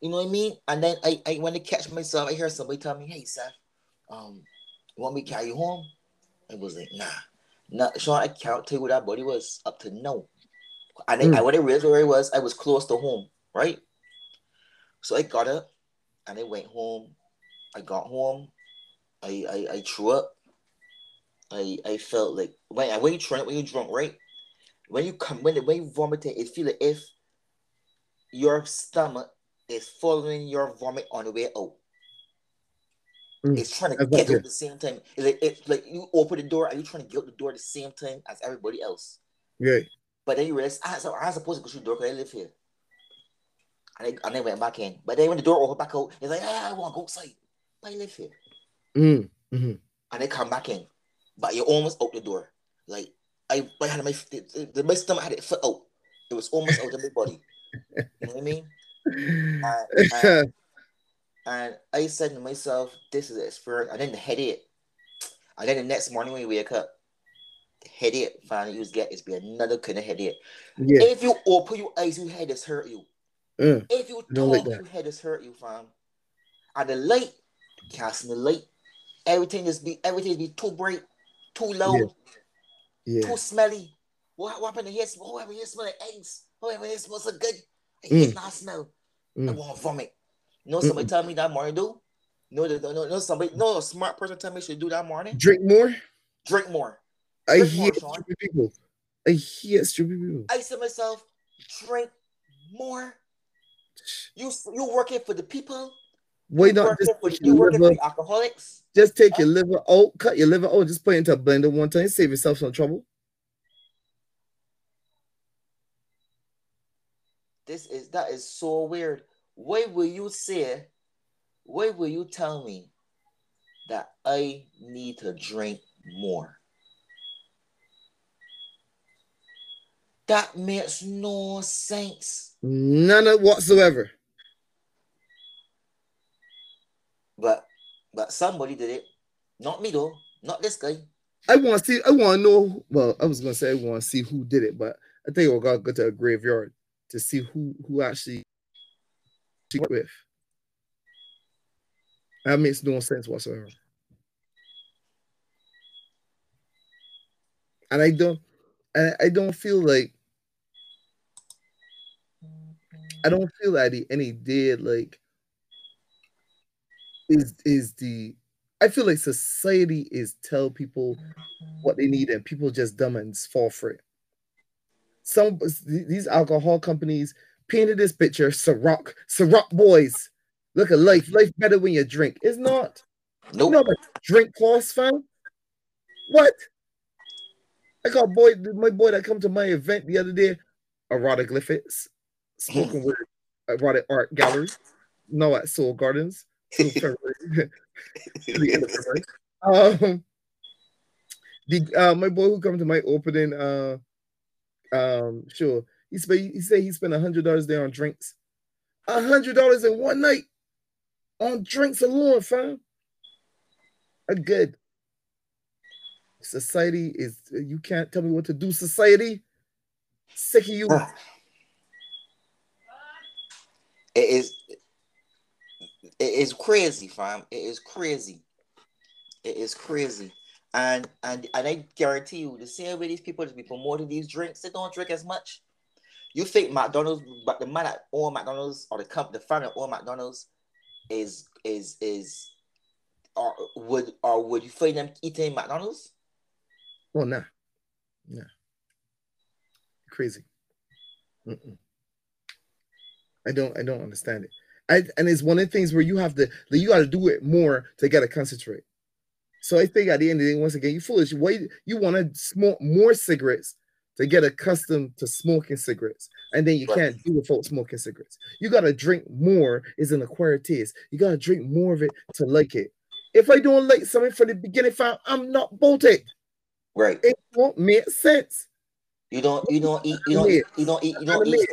Speaker 1: You know what I mean? And then I, I when I catch myself, I hear somebody tell me, "Hey, Seth, um, you want me to carry you home?" I was like, "Nah, nah." So I can't tell you where that body was up to no. And mm. I, when I realized where I was, I was close to home, right? So I got up and I went home. I got home. I I, I threw up. I I felt like when when you drunk when you drunk, right? When you come when when you vomit, it feel like if your stomach is following your vomit on the way out. Mm, it's trying to get out at the same time. It's like, it's like you open the door and you're trying to get out the door at the same time as everybody else.
Speaker 2: Yeah.
Speaker 1: But then you realize, I, so I'm supposed to go through the door because I live here. And I, and I went back in. But then when the door opened back out, it's like, ah, I want to go outside. But I live here. Mm, mm-hmm. And they come back in. But you're almost out the door. Like, I, I had my, the, the, my stomach had it foot out. It was almost out of my body. You know what I mean? and, and, and, I said to myself, this is an experience. And then the headache. And then the next morning when you wake up, the headache finally you get is be another kind of headache. Yeah. If you open your eyes, your head is hurt you. Mm. If you talk, like your head is hurt you, fam. At the light, casting the light, everything is be everything is be too bright, too loud, yeah. Yeah. too smelly. What, what happened here? What happened here? Smell like eggs. What happened here? Smells so good. I mm. not smell. Mm. I want to vomit. You know somebody mm tell me that morning do? No, no, no, no, somebody, no, smart person tell me should do that morning.
Speaker 2: Drink more.
Speaker 1: Drink more.
Speaker 2: Drink I hate more, stupid people. I hate stupid people.
Speaker 1: I said myself, drink more. You you working for the people.
Speaker 2: Why not just
Speaker 1: for, you liver, for alcoholics?
Speaker 2: Just take your liver out, cut your liver out, just put it into a blender one time, save yourself some trouble.
Speaker 1: This is that is so weird. Why will you say? Why will you tell me that I need to drink more? That makes no sense.
Speaker 2: None of whatsoever.
Speaker 1: But but somebody did it. Not me though. Not this guy.
Speaker 2: I want to see. I want to know. Well, I was gonna say I want to see who did it, but I think we're gonna go to a graveyard to see who who actually she with. That makes no sense whatsoever. And I don't, I, I don't feel like I don't feel that he any did like is is the I feel like society is tell people what they need and people just dumb and fall for it. Some these alcohol companies painted this picture, Ciroc, Ciroc boys. Look at life. Life better when you drink. It's not. Nope. You know drink costs, fam? What? I got boy, my boy that come to my event the other day, erotic glyphics spoken word erotic art gallery. No, at Soul Gardens. um, the uh, my boy who come to my opening uh um sure he spent he said he spent a hundred dollars there on drinks. A hundred dollars in one night on drinks alone, fam. A good. Society is you can't tell me what to do, society. Sick of you.
Speaker 1: It is it is crazy, fam. It is crazy. It is crazy. And and and I guarantee you, the same way these people just be promoting these drinks, they don't drink as much. You think McDonald's, but the man that own McDonald's or the company, the family that own McDonald's, is is is, or would or would you find them eating McDonald's?
Speaker 2: Well, nah, nah, crazy. Mm-mm. I don't I don't understand it. I, and it's one of the things where you have to you got to do it more to get a concentrate. So I think at the end of the day, once again, you foolish. Why you want to smoke more cigarettes to get accustomed to smoking cigarettes, and then you right. can't do it without smoking cigarettes. You gotta drink more is an acquired taste. You gotta drink more of it to like it. If I don't like something from the beginning, fam, I'm not bolted.
Speaker 1: Right.
Speaker 2: It won't make sense.
Speaker 1: You don't. You don't eat. You don't. Eat, you don't eat. You don't eat.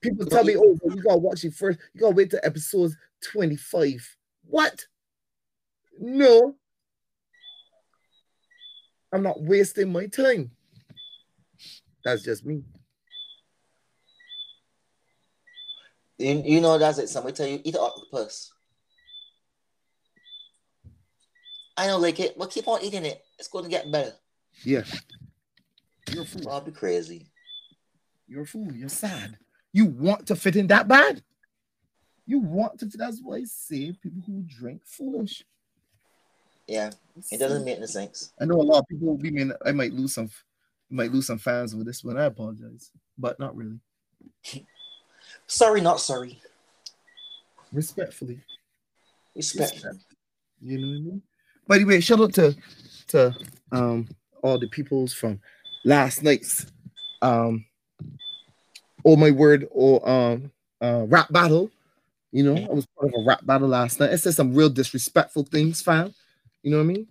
Speaker 2: People tell me, oh, you gotta watch it first. You gotta wait to episode 25. What? No. I'm not wasting my time. That's just me.
Speaker 1: You, you know, that's it. Somebody tell you, eat an octopus. I don't like it, but keep on eating it. It's going to get better.
Speaker 2: Yeah.
Speaker 1: You're a fool. I'll be crazy.
Speaker 2: You're a fool. You're sad. You want to fit in that bad? You want to. fit. That's why I say people who drink foolish.
Speaker 1: Yeah, it doesn't make any sense.
Speaker 2: I know a lot of people. We mean I might lose some, might lose some fans with this one. I apologize, but not really.
Speaker 1: sorry, not sorry.
Speaker 2: Respectfully.
Speaker 1: Respectfully.
Speaker 2: You know what I mean? By the way, shout out to to um all the peoples from last night's um or my word or um uh rap battle. You know, I was part of a rap battle last night. It said some real disrespectful things, fam. You know what I mean?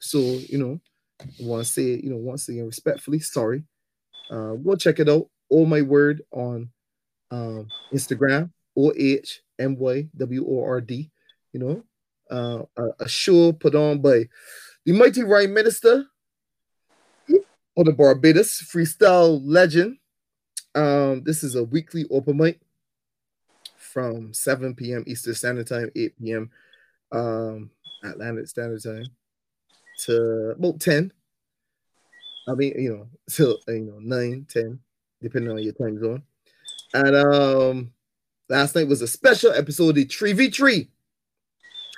Speaker 2: So, you know, I want to say, you know, once again, respectfully, sorry. Uh, go check it out. All my word on um Instagram, O H M Y W O R D. You know, uh, a, a show put on by the mighty right minister of the Barbados freestyle legend um, this is a weekly open mic. from 7 p.m. Eastern Standard Time, 8 p.m. Um, Atlantic Standard Time to about 10. I mean, you know, till you know, 9, 10, depending on your time zone. And um last night was a special episode of the 3v3.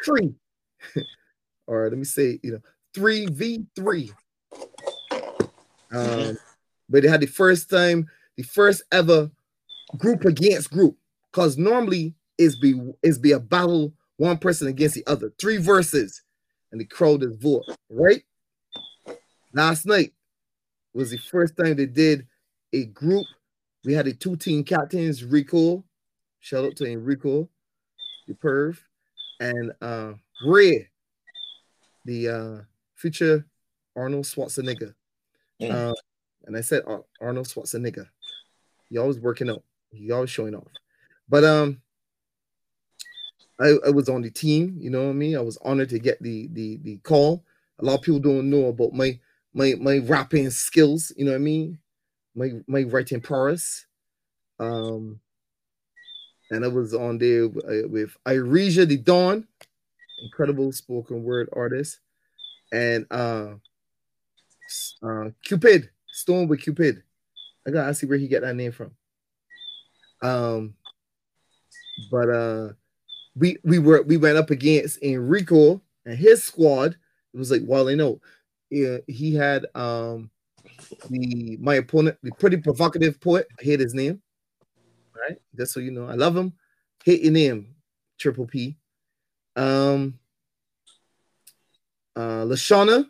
Speaker 2: Tree. or let me say, you know, 3v3. Um, but it had the first time, the first ever group against group. Because normally it's be it's be a battle, one person against the other, three verses, and the crowd is vote, right? Last night was the first time they did a group. We had the two team captains, Rico. Shout out to Enrico, the perv, and uh Ray, the uh future Arnold Schwarzenegger. Mm. Uh, and I said Arnold Schwarzenegger. He always working out. He always showing off. But um, I, I was on the team. You know what I mean. I was honored to get the the the call. A lot of people don't know about my my my rapping skills. You know what I mean. My my writing prowess. Um, and I was on there uh, with Iresia the Dawn, incredible spoken word artist, and uh, uh, Cupid Storm with Cupid. I gotta see where he get that name from. Um, but uh, we we were we went up against Enrico and his squad. It was like well, you know, he had um the my opponent, the pretty provocative poet. I hate his name. Right, just so you know, I love him. Hate your name, Triple P. Um, uh, Lashana,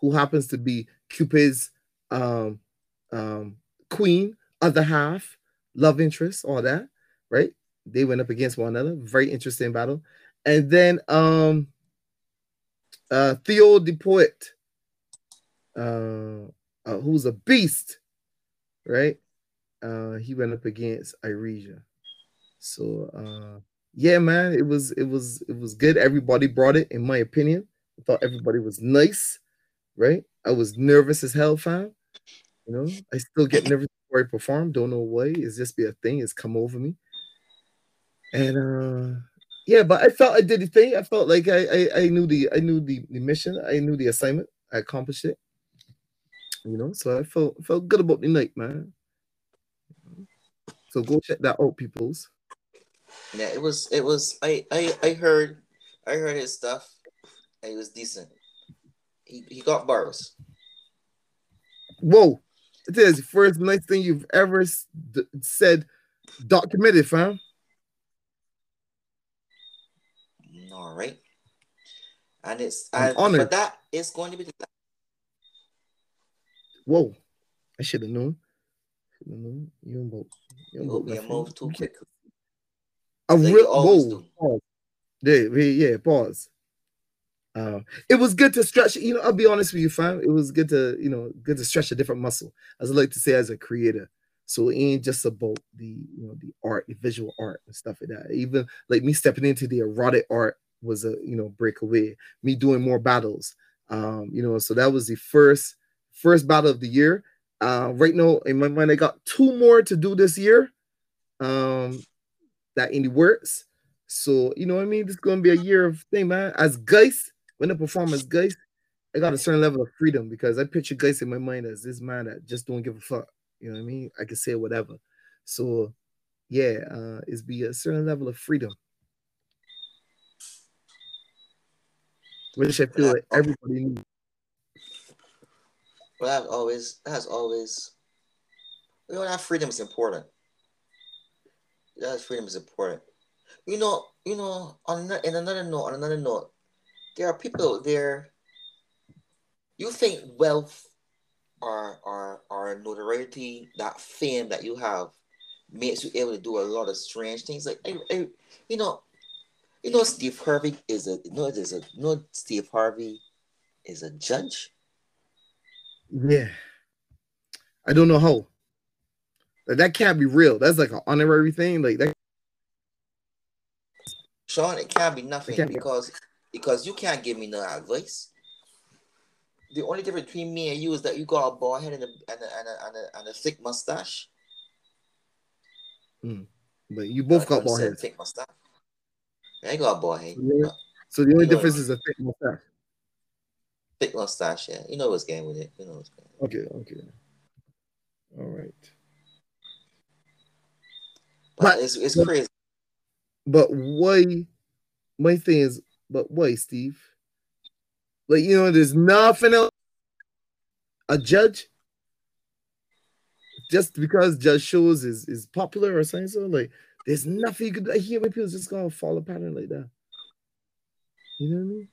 Speaker 2: who happens to be Cupid's um, um, queen, other half, love interest, all that, right? They went up against one another. Very interesting battle. And then um, uh, Theo the poet, uh, uh, who's a beast, right? Uh, he went up against Iresia. So uh, yeah, man, it was it was it was good. Everybody brought it, in my opinion. I thought everybody was nice, right? I was nervous as hell, fam. You know, I still get nervous before I perform. Don't know why. It's just be a thing. It's come over me. And uh yeah, but I felt I did the thing. I felt like I I, I knew the I knew the, the mission. I knew the assignment. I accomplished it. You know, so I felt felt good about the night, man. So go check that out, peoples.
Speaker 1: Yeah, it was it was I I I heard I heard his stuff. And it was decent. He he got bars.
Speaker 2: Whoa. It is the first nice thing you've ever said documented, fam.
Speaker 1: All right. And it's I'm and honored. for that it's going to be The...
Speaker 2: Whoa. I should have known. Should have known. You about you
Speaker 1: be a move too quick.
Speaker 2: A real whoa. Pause. Yeah, yeah, pause. Um, it was good to stretch. You know, I'll be honest with you, fam. It was good to, you know, good to stretch a different muscle, as I like to say, as a creator. So it ain't just about the, you know, the art, the visual art and stuff like that. Even like me stepping into the erotic art was a, you know, breakaway. Me doing more battles, um, you know. So that was the first, first battle of the year. Uh, right now in my mind, I got two more to do this year. Um, that in the works. So you know what I mean. This is gonna be a year of thing, man. As guys when the performance Geist, I got a certain level of freedom because I picture Geist in my mind as this man that just don't give a fuck. You know what I mean? I can say whatever. So yeah, uh, it's be a certain level of freedom. Which I feel like everybody needs.
Speaker 1: Well, that always has always you know that freedom is important. That freedom is important. You know, you know, on in another note, on another note, there are people out there. You think wealth or or or notoriety, that fame that you have, makes you able to do a lot of strange things. Like I, I, you know, you know, Steve Harvey is a you know, is a you know, Steve Harvey is a judge.
Speaker 2: Yeah, I don't know how. Like, that can't be real. That's like an honorary thing. Like that.
Speaker 1: Sean, it can't be nothing can't because because you can't give me no advice. The only difference between me and you is that you got a bald head and a and a and a, and a, and a thick mustache.
Speaker 2: Mm. But you both got bald heads. Thick mustache.
Speaker 1: I got a bald head.
Speaker 2: Yeah. So the only difference is a thick mustache.
Speaker 1: Thick mustache, yeah. You know what's going with it. You know what's going.
Speaker 2: Okay, okay. All right.
Speaker 1: But, but it's it's but, crazy.
Speaker 2: But why? My thing is, but wait, Steve? Like you know, there's nothing else. A judge, just because Judge Shows is is popular or something, so like there's nothing you could. I hear when people just gonna follow a pattern like that. You know what I mean?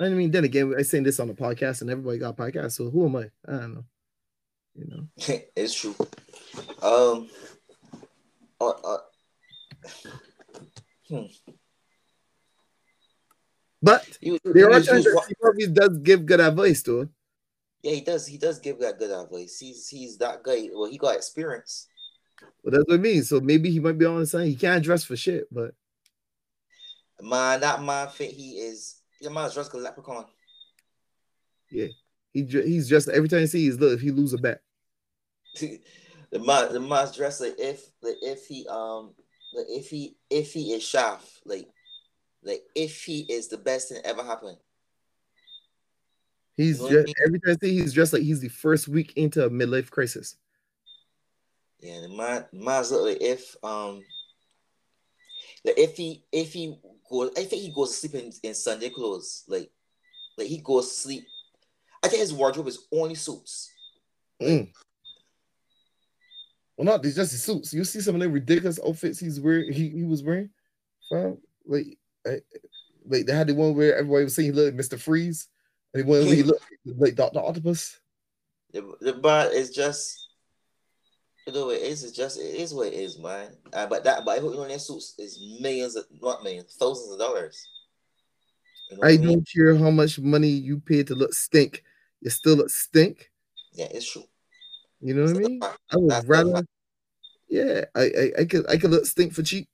Speaker 2: I mean, then again, I saying this on the podcast, and everybody got podcasts. So who am I? I don't know. You know,
Speaker 1: it's true. Um. Uh, uh,
Speaker 2: hmm. But you, there are times that he does give good advice, though.
Speaker 1: Yeah, he does. He does give that good advice. He's he's that guy. Well, he got experience.
Speaker 2: Well, that's what I mean. So maybe he might be on the side. He can't dress for shit, but
Speaker 1: man, that man think he is your man's dressed like a leprechaun.
Speaker 2: Yeah, he he's just every time you see he's look if he lose a bet.
Speaker 1: the man the man's dressed like if like if he um like if he if he is shaft like like if he is the best thing ever happened.
Speaker 2: He's you know just, I mean? every time I see he's dressed like he's the first week into a midlife crisis.
Speaker 1: Yeah, the man man's look like if um like if he if he goes, I think he goes to sleep in, in Sunday clothes. Like, like he goes to sleep. I think his wardrobe is only suits.
Speaker 2: Mm. Well, not these just the suits. You see some of the ridiculous outfits he's wearing. He, he was wearing, fam. Like, I, like they had the one where everybody was saying he looked Mr. Freeze, and the one where he looked like Doctor Octopus.
Speaker 1: But it's just you know it is. It's just it is what it is, man. Uh, but that but I hope you know that suits is millions of not millions, thousands of dollars.
Speaker 2: You know I, I mean? don't care how much money you pay to look stink. You still look stink.
Speaker 1: Yeah, it's true.
Speaker 2: You know what I mean? I would rather. Yeah, I, I I could I could look stink for cheap.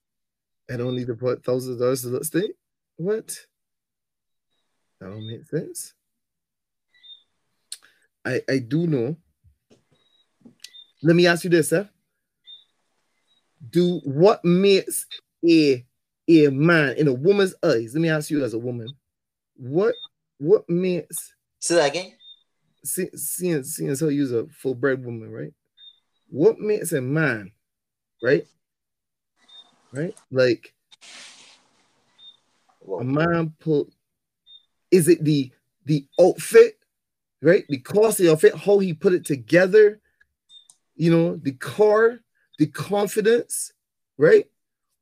Speaker 2: I don't need to put thousands of dollars to look stink. What? That don't make sense. I I do know let me ask you this, sir. Do what makes a a man in a woman's eyes? Let me ask you as a woman, what what makes
Speaker 1: say that again?
Speaker 2: See, seeing seeing how you're a full bred woman, right? What makes a man, right? Right? Like a man put is it the the outfit, right? The cost of the outfit, how he put it together, you know, the car, the confidence, right?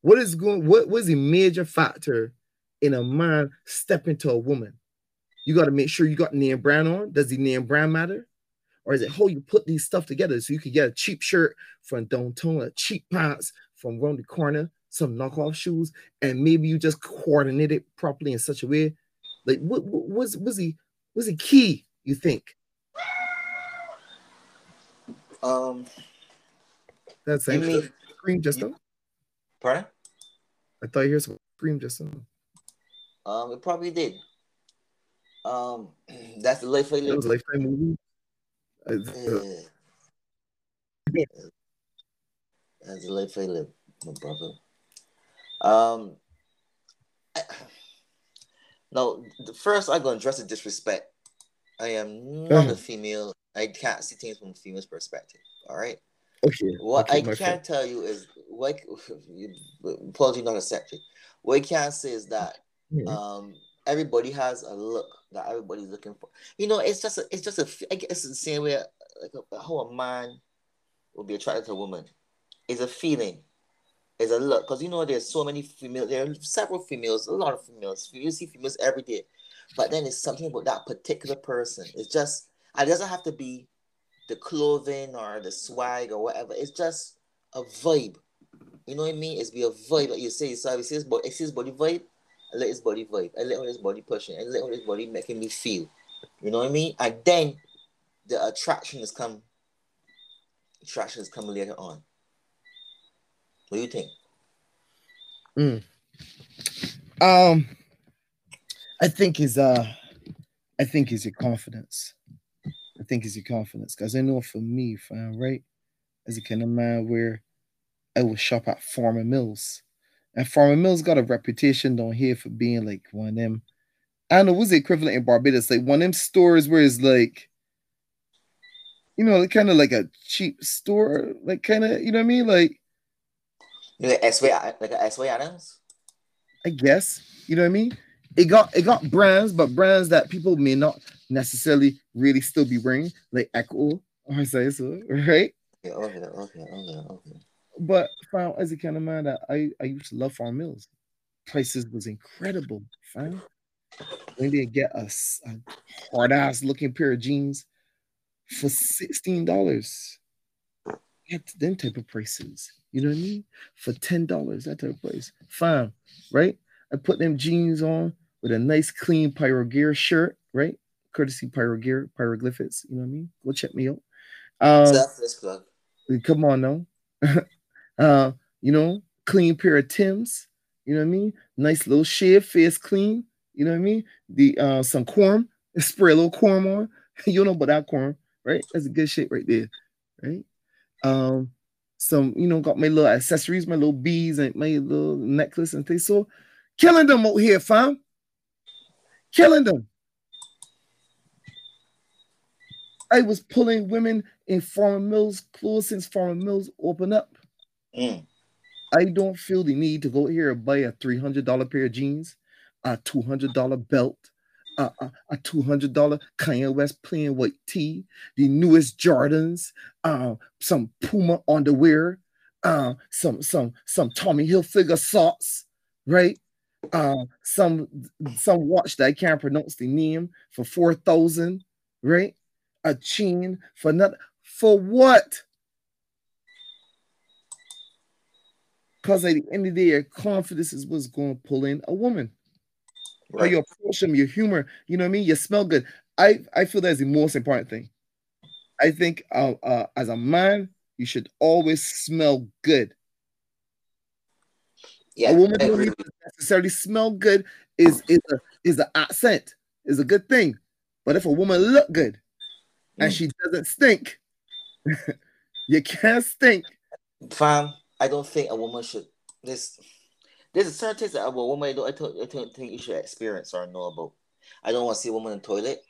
Speaker 2: What is going, what was the major factor in a man stepping to a woman? You got to make sure you got name brand on. Does the name brand matter? Or is it how you put these stuff together so you could get a cheap shirt from downtown, a cheap pants from around the corner, some knockoff shoes, and maybe you just coordinate it properly in such a way? Like, what, what was was he was he key? You think
Speaker 1: um,
Speaker 2: that's same mean, scream just now.
Speaker 1: Pardon?
Speaker 2: I thought you heard some scream just now.
Speaker 1: Um, it probably did. Um, that's the Lifetime.
Speaker 2: That was Lifetime movie. Uh,
Speaker 1: yeah. That's the Lifetime, my brother. Um, I, no, the first I'm gonna address the disrespect. I am not a female I can't see things from a female's perspective. All right.
Speaker 2: Okay.
Speaker 1: What
Speaker 2: okay,
Speaker 1: I can friend. tell you is what apology not accepted. What I can say is that mm-hmm. um everybody has a look that everybody's looking for. You know, it's just a, it's just a I guess it's the same way like a, how a man will be attracted to a woman. It's a feeling. It's a look because you know there's so many females. There are several females, a lot of females. You see females every day, but then it's something about that particular person. It's just it doesn't have to be the clothing or the swag or whatever. It's just a vibe. You know what I mean? It's be a vibe. Like you say, so I see his body, I see his body vibe. I let his body vibe. I let his body pushing. I let his body making me feel. You know what I mean? And then the attraction has come. Attraction has come later on. What do you think?
Speaker 2: Mm. Um, I think is uh, I think is your confidence. I think is your confidence. Because I know for me, fam, right? As a kind of man where I would shop at Forman Mills. And Forman Mills got a reputation down here for being like one of them. I don't know what's the equivalent in Barbados, like one of them stores where it's like, you know, kind of like a cheap store, like kind of, you know what I mean? Like,
Speaker 1: like S-Way, like a S-Way Adams.
Speaker 2: I guess you know what I mean. It got it got brands, but brands that people may not necessarily really still be wearing, like Ecko or say so, right?
Speaker 1: Yeah, okay, okay, okay, okay.
Speaker 2: But fam, as a kind of man that I, I used to love Forman Mills. Prices was incredible, fam. When they get a, a hard ass looking pair of jeans for sixteen dollars, at them type of prices. You know what I mean? For ten dollars, that type of price. Fine, right? I put them jeans on with a nice clean Pyro Gear shirt, right? Courtesy Pyro Gear, Pyroglyphics. You know what I mean? Go check me out. Um, Selfless plug. Come on now. uh, you know, clean pair of Tims. You know what I mean? Nice little shave, face clean. You know what I mean? The uh some corn, spray a little corn on. you know about that corn, right? That's a good shit right there, right? Um, some, you know, got my little accessories, my little beads and my little necklace and things. So killing them out here, fam. Killing them. I was pulling women in Forman Mills clothes since Forman Mills opened up. Mm. I don't feel the need to go here and buy a $300 pair of jeans, a $200 belt, a, a, a $200 Kanye West plain white tee, the newest Jordans, uh, some Puma underwear, uh, some some some Tommy Hilfiger socks, right? Uh, some some watch that I can't pronounce the name for four thousand, right? A chain for not for what? Because at the end of the day, confidence is what's going to pull in a woman. Right. Or your approach them, your humor, you know what I mean? You smell good. I, I feel that's the most important thing. I think uh, uh, as a man, you should always smell good. Yeah, a woman need necessarily smell good is is a is an accent, is a good thing. But if a woman look good and mm. she doesn't stink, you can't stink.
Speaker 1: Fam, I don't think a woman should this there's a certain things that a woman I don't, I don't, I don't think you should experience or know about. I don't want to see a woman in the toilet.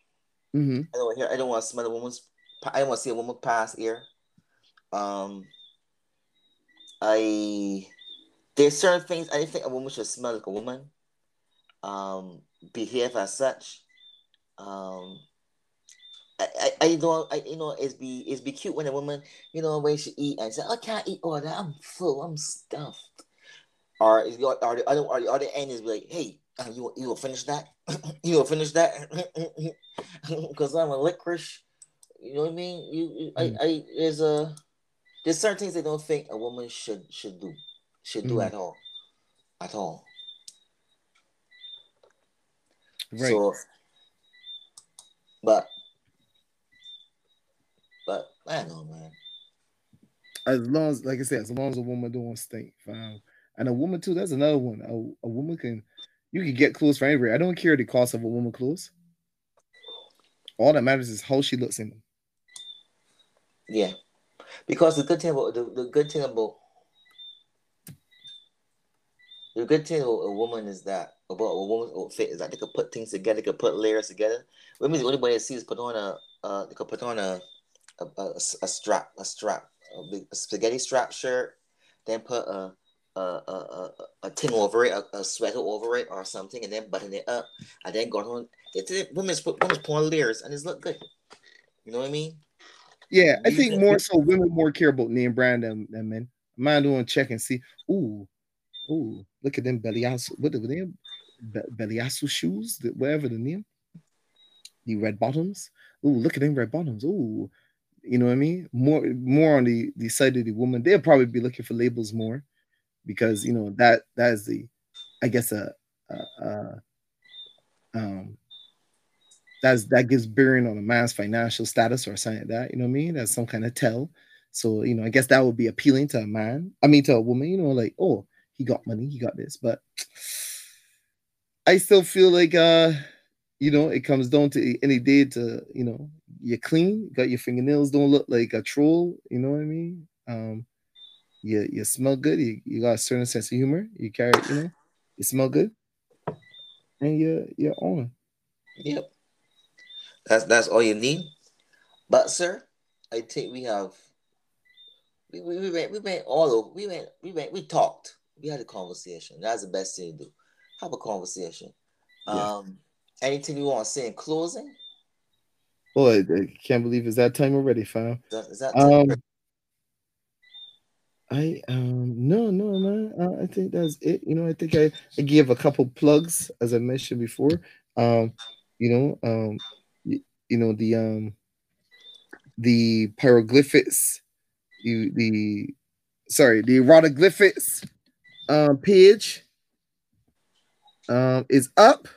Speaker 1: Mm-hmm. I don't hear. I don't want to smell a woman's. I don't want to see a woman pass here. Um, I there's certain things I think a woman should smell like a woman. Um, behave as such. Um, I, I, I know I you know it's be it's be cute when a woman you know when she eat and say I can't eat all that I'm full I'm stuffed or is your or the other or the other end is like hey uh, you you will finish that you will finish that because I'm a licorice you know what I mean you, you mm. I I there's a there's certain things they don't think a woman should should do should do mm. at all at all right so but but I don't know, man.
Speaker 2: As long as, like I said, as long as a woman don't stink, fine. And a woman too, that's another one. A, a woman can, you can get clothes for anywhere. I don't care the cost of a woman clothes. All that matters is how she looks in them.
Speaker 1: Yeah, because the good thing about the, the good thing about the good thing about a woman is that about a woman's outfit is that they could put things together, they could put layers together. Women, the only way they see is put on a uh, they could put on a a, a, a strap, a strap, a, big, a spaghetti strap shirt, then put a a, a, a, a thing over it, a, a, sweater over it or something, and then button it up, and then go on. Women's women's on layers, and it's look good. You know what I mean?
Speaker 2: Yeah, I think more so women more care about name brand than, than men. Man doing check and see. Ooh, ooh, look at them belly What are they? Be- shoes, whatever the name. The red bottoms. Ooh, look at them red bottoms. Ooh, you know what I mean? More more on the the side of the woman. They'll probably be looking for labels more because you know that that is the I guess a, a, a um that's that gives bearing on a man's financial status or something like that. You know what I mean? That's some kind of tell. So you know, I guess that would be appealing to a man. I mean, to a woman. You know, like oh, he got money, he got this. But I still feel like uh, you know, it comes down to any day to you know you're clean, got your fingernails don't look like a troll, you know what I mean? Um, you you smell good. You, you got a certain sense of humor. You carry, you know, you smell good, and you're you're on.
Speaker 1: Yep. That's that's all you need. But sir, I think we have we, we, we went we went all over. We went we went we talked. We had a conversation. That's the best thing to do. Have a conversation. Yeah. Um anything you want to say in closing?
Speaker 2: Boy, I can't believe it's that time already, fam. Is that, is that um, I um no no man uh, I think that's it you know I think I, I gave a couple plugs as I mentioned before um you know um you, you know the um the pyroglyphics you the sorry the erotoglyphics um page um is up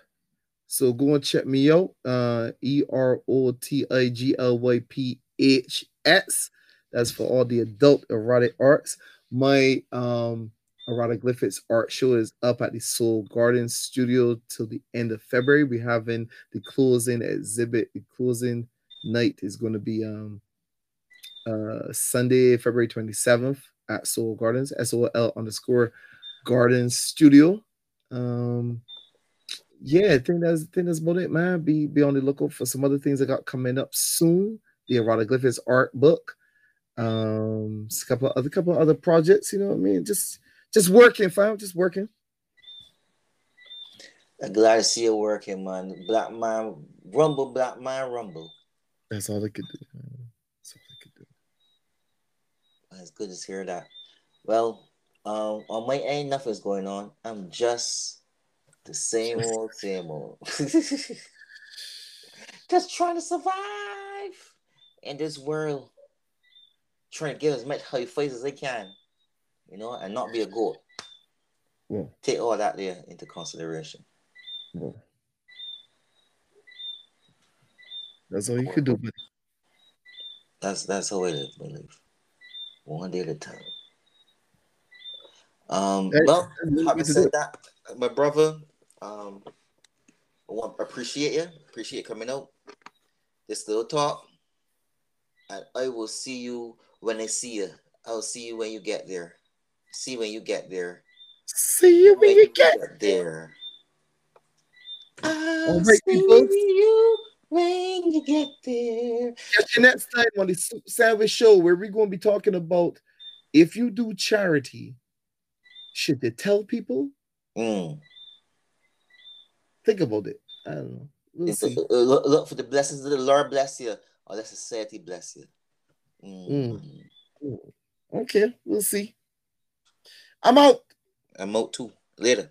Speaker 2: so go and check me out uh E R O T I G L Y P H S that's for all the adult erotic arts. My um Erotoglyphics art show is up at the Sol Garden Studio till the end of February. We're having the closing exhibit. The closing night is going to be um uh Sunday, February 27th at Sol Gardens, S-O-L underscore Garden Studio. Um yeah, I think that's I think that's about it, man. Be be on the lookout for some other things that got coming up soon. The Erotoglyphics art book um a couple of other couple of other projects you know what i mean? Just just working fam just working.
Speaker 1: I'm glad to see you working man. Black man rumble black man rumble.
Speaker 2: That's all I could do man. that's all they could do.
Speaker 1: It's good to hear that. Well um on my end nothing's going on. I'm just the same old same old. Just trying to survive in this world trying to get as much high face as they can, you know, and not be a goat. Yeah. Take all that there into consideration. Yeah.
Speaker 2: That's all you could do.
Speaker 1: That's that's how I live my life. One day at a time. Um, well, having said that, my brother, um, I want appreciate you, appreciate coming out. This little talk, and I will see you when I see you. I'll see you when you get there. See when you get there.
Speaker 2: See you when, when you, get, get
Speaker 1: there. I'll right, see people. you when you get there.
Speaker 2: Catch you next time on the Savage Show, where we're going to be talking about if you do charity, should they tell people? Mm. Think about it. I don't know. We'll
Speaker 1: look, look, look, for the blessings of the Lord bless you, or let society bless you.
Speaker 2: Mm. Mm. Okay, we'll see. I'm out.
Speaker 1: I'm out too. Later.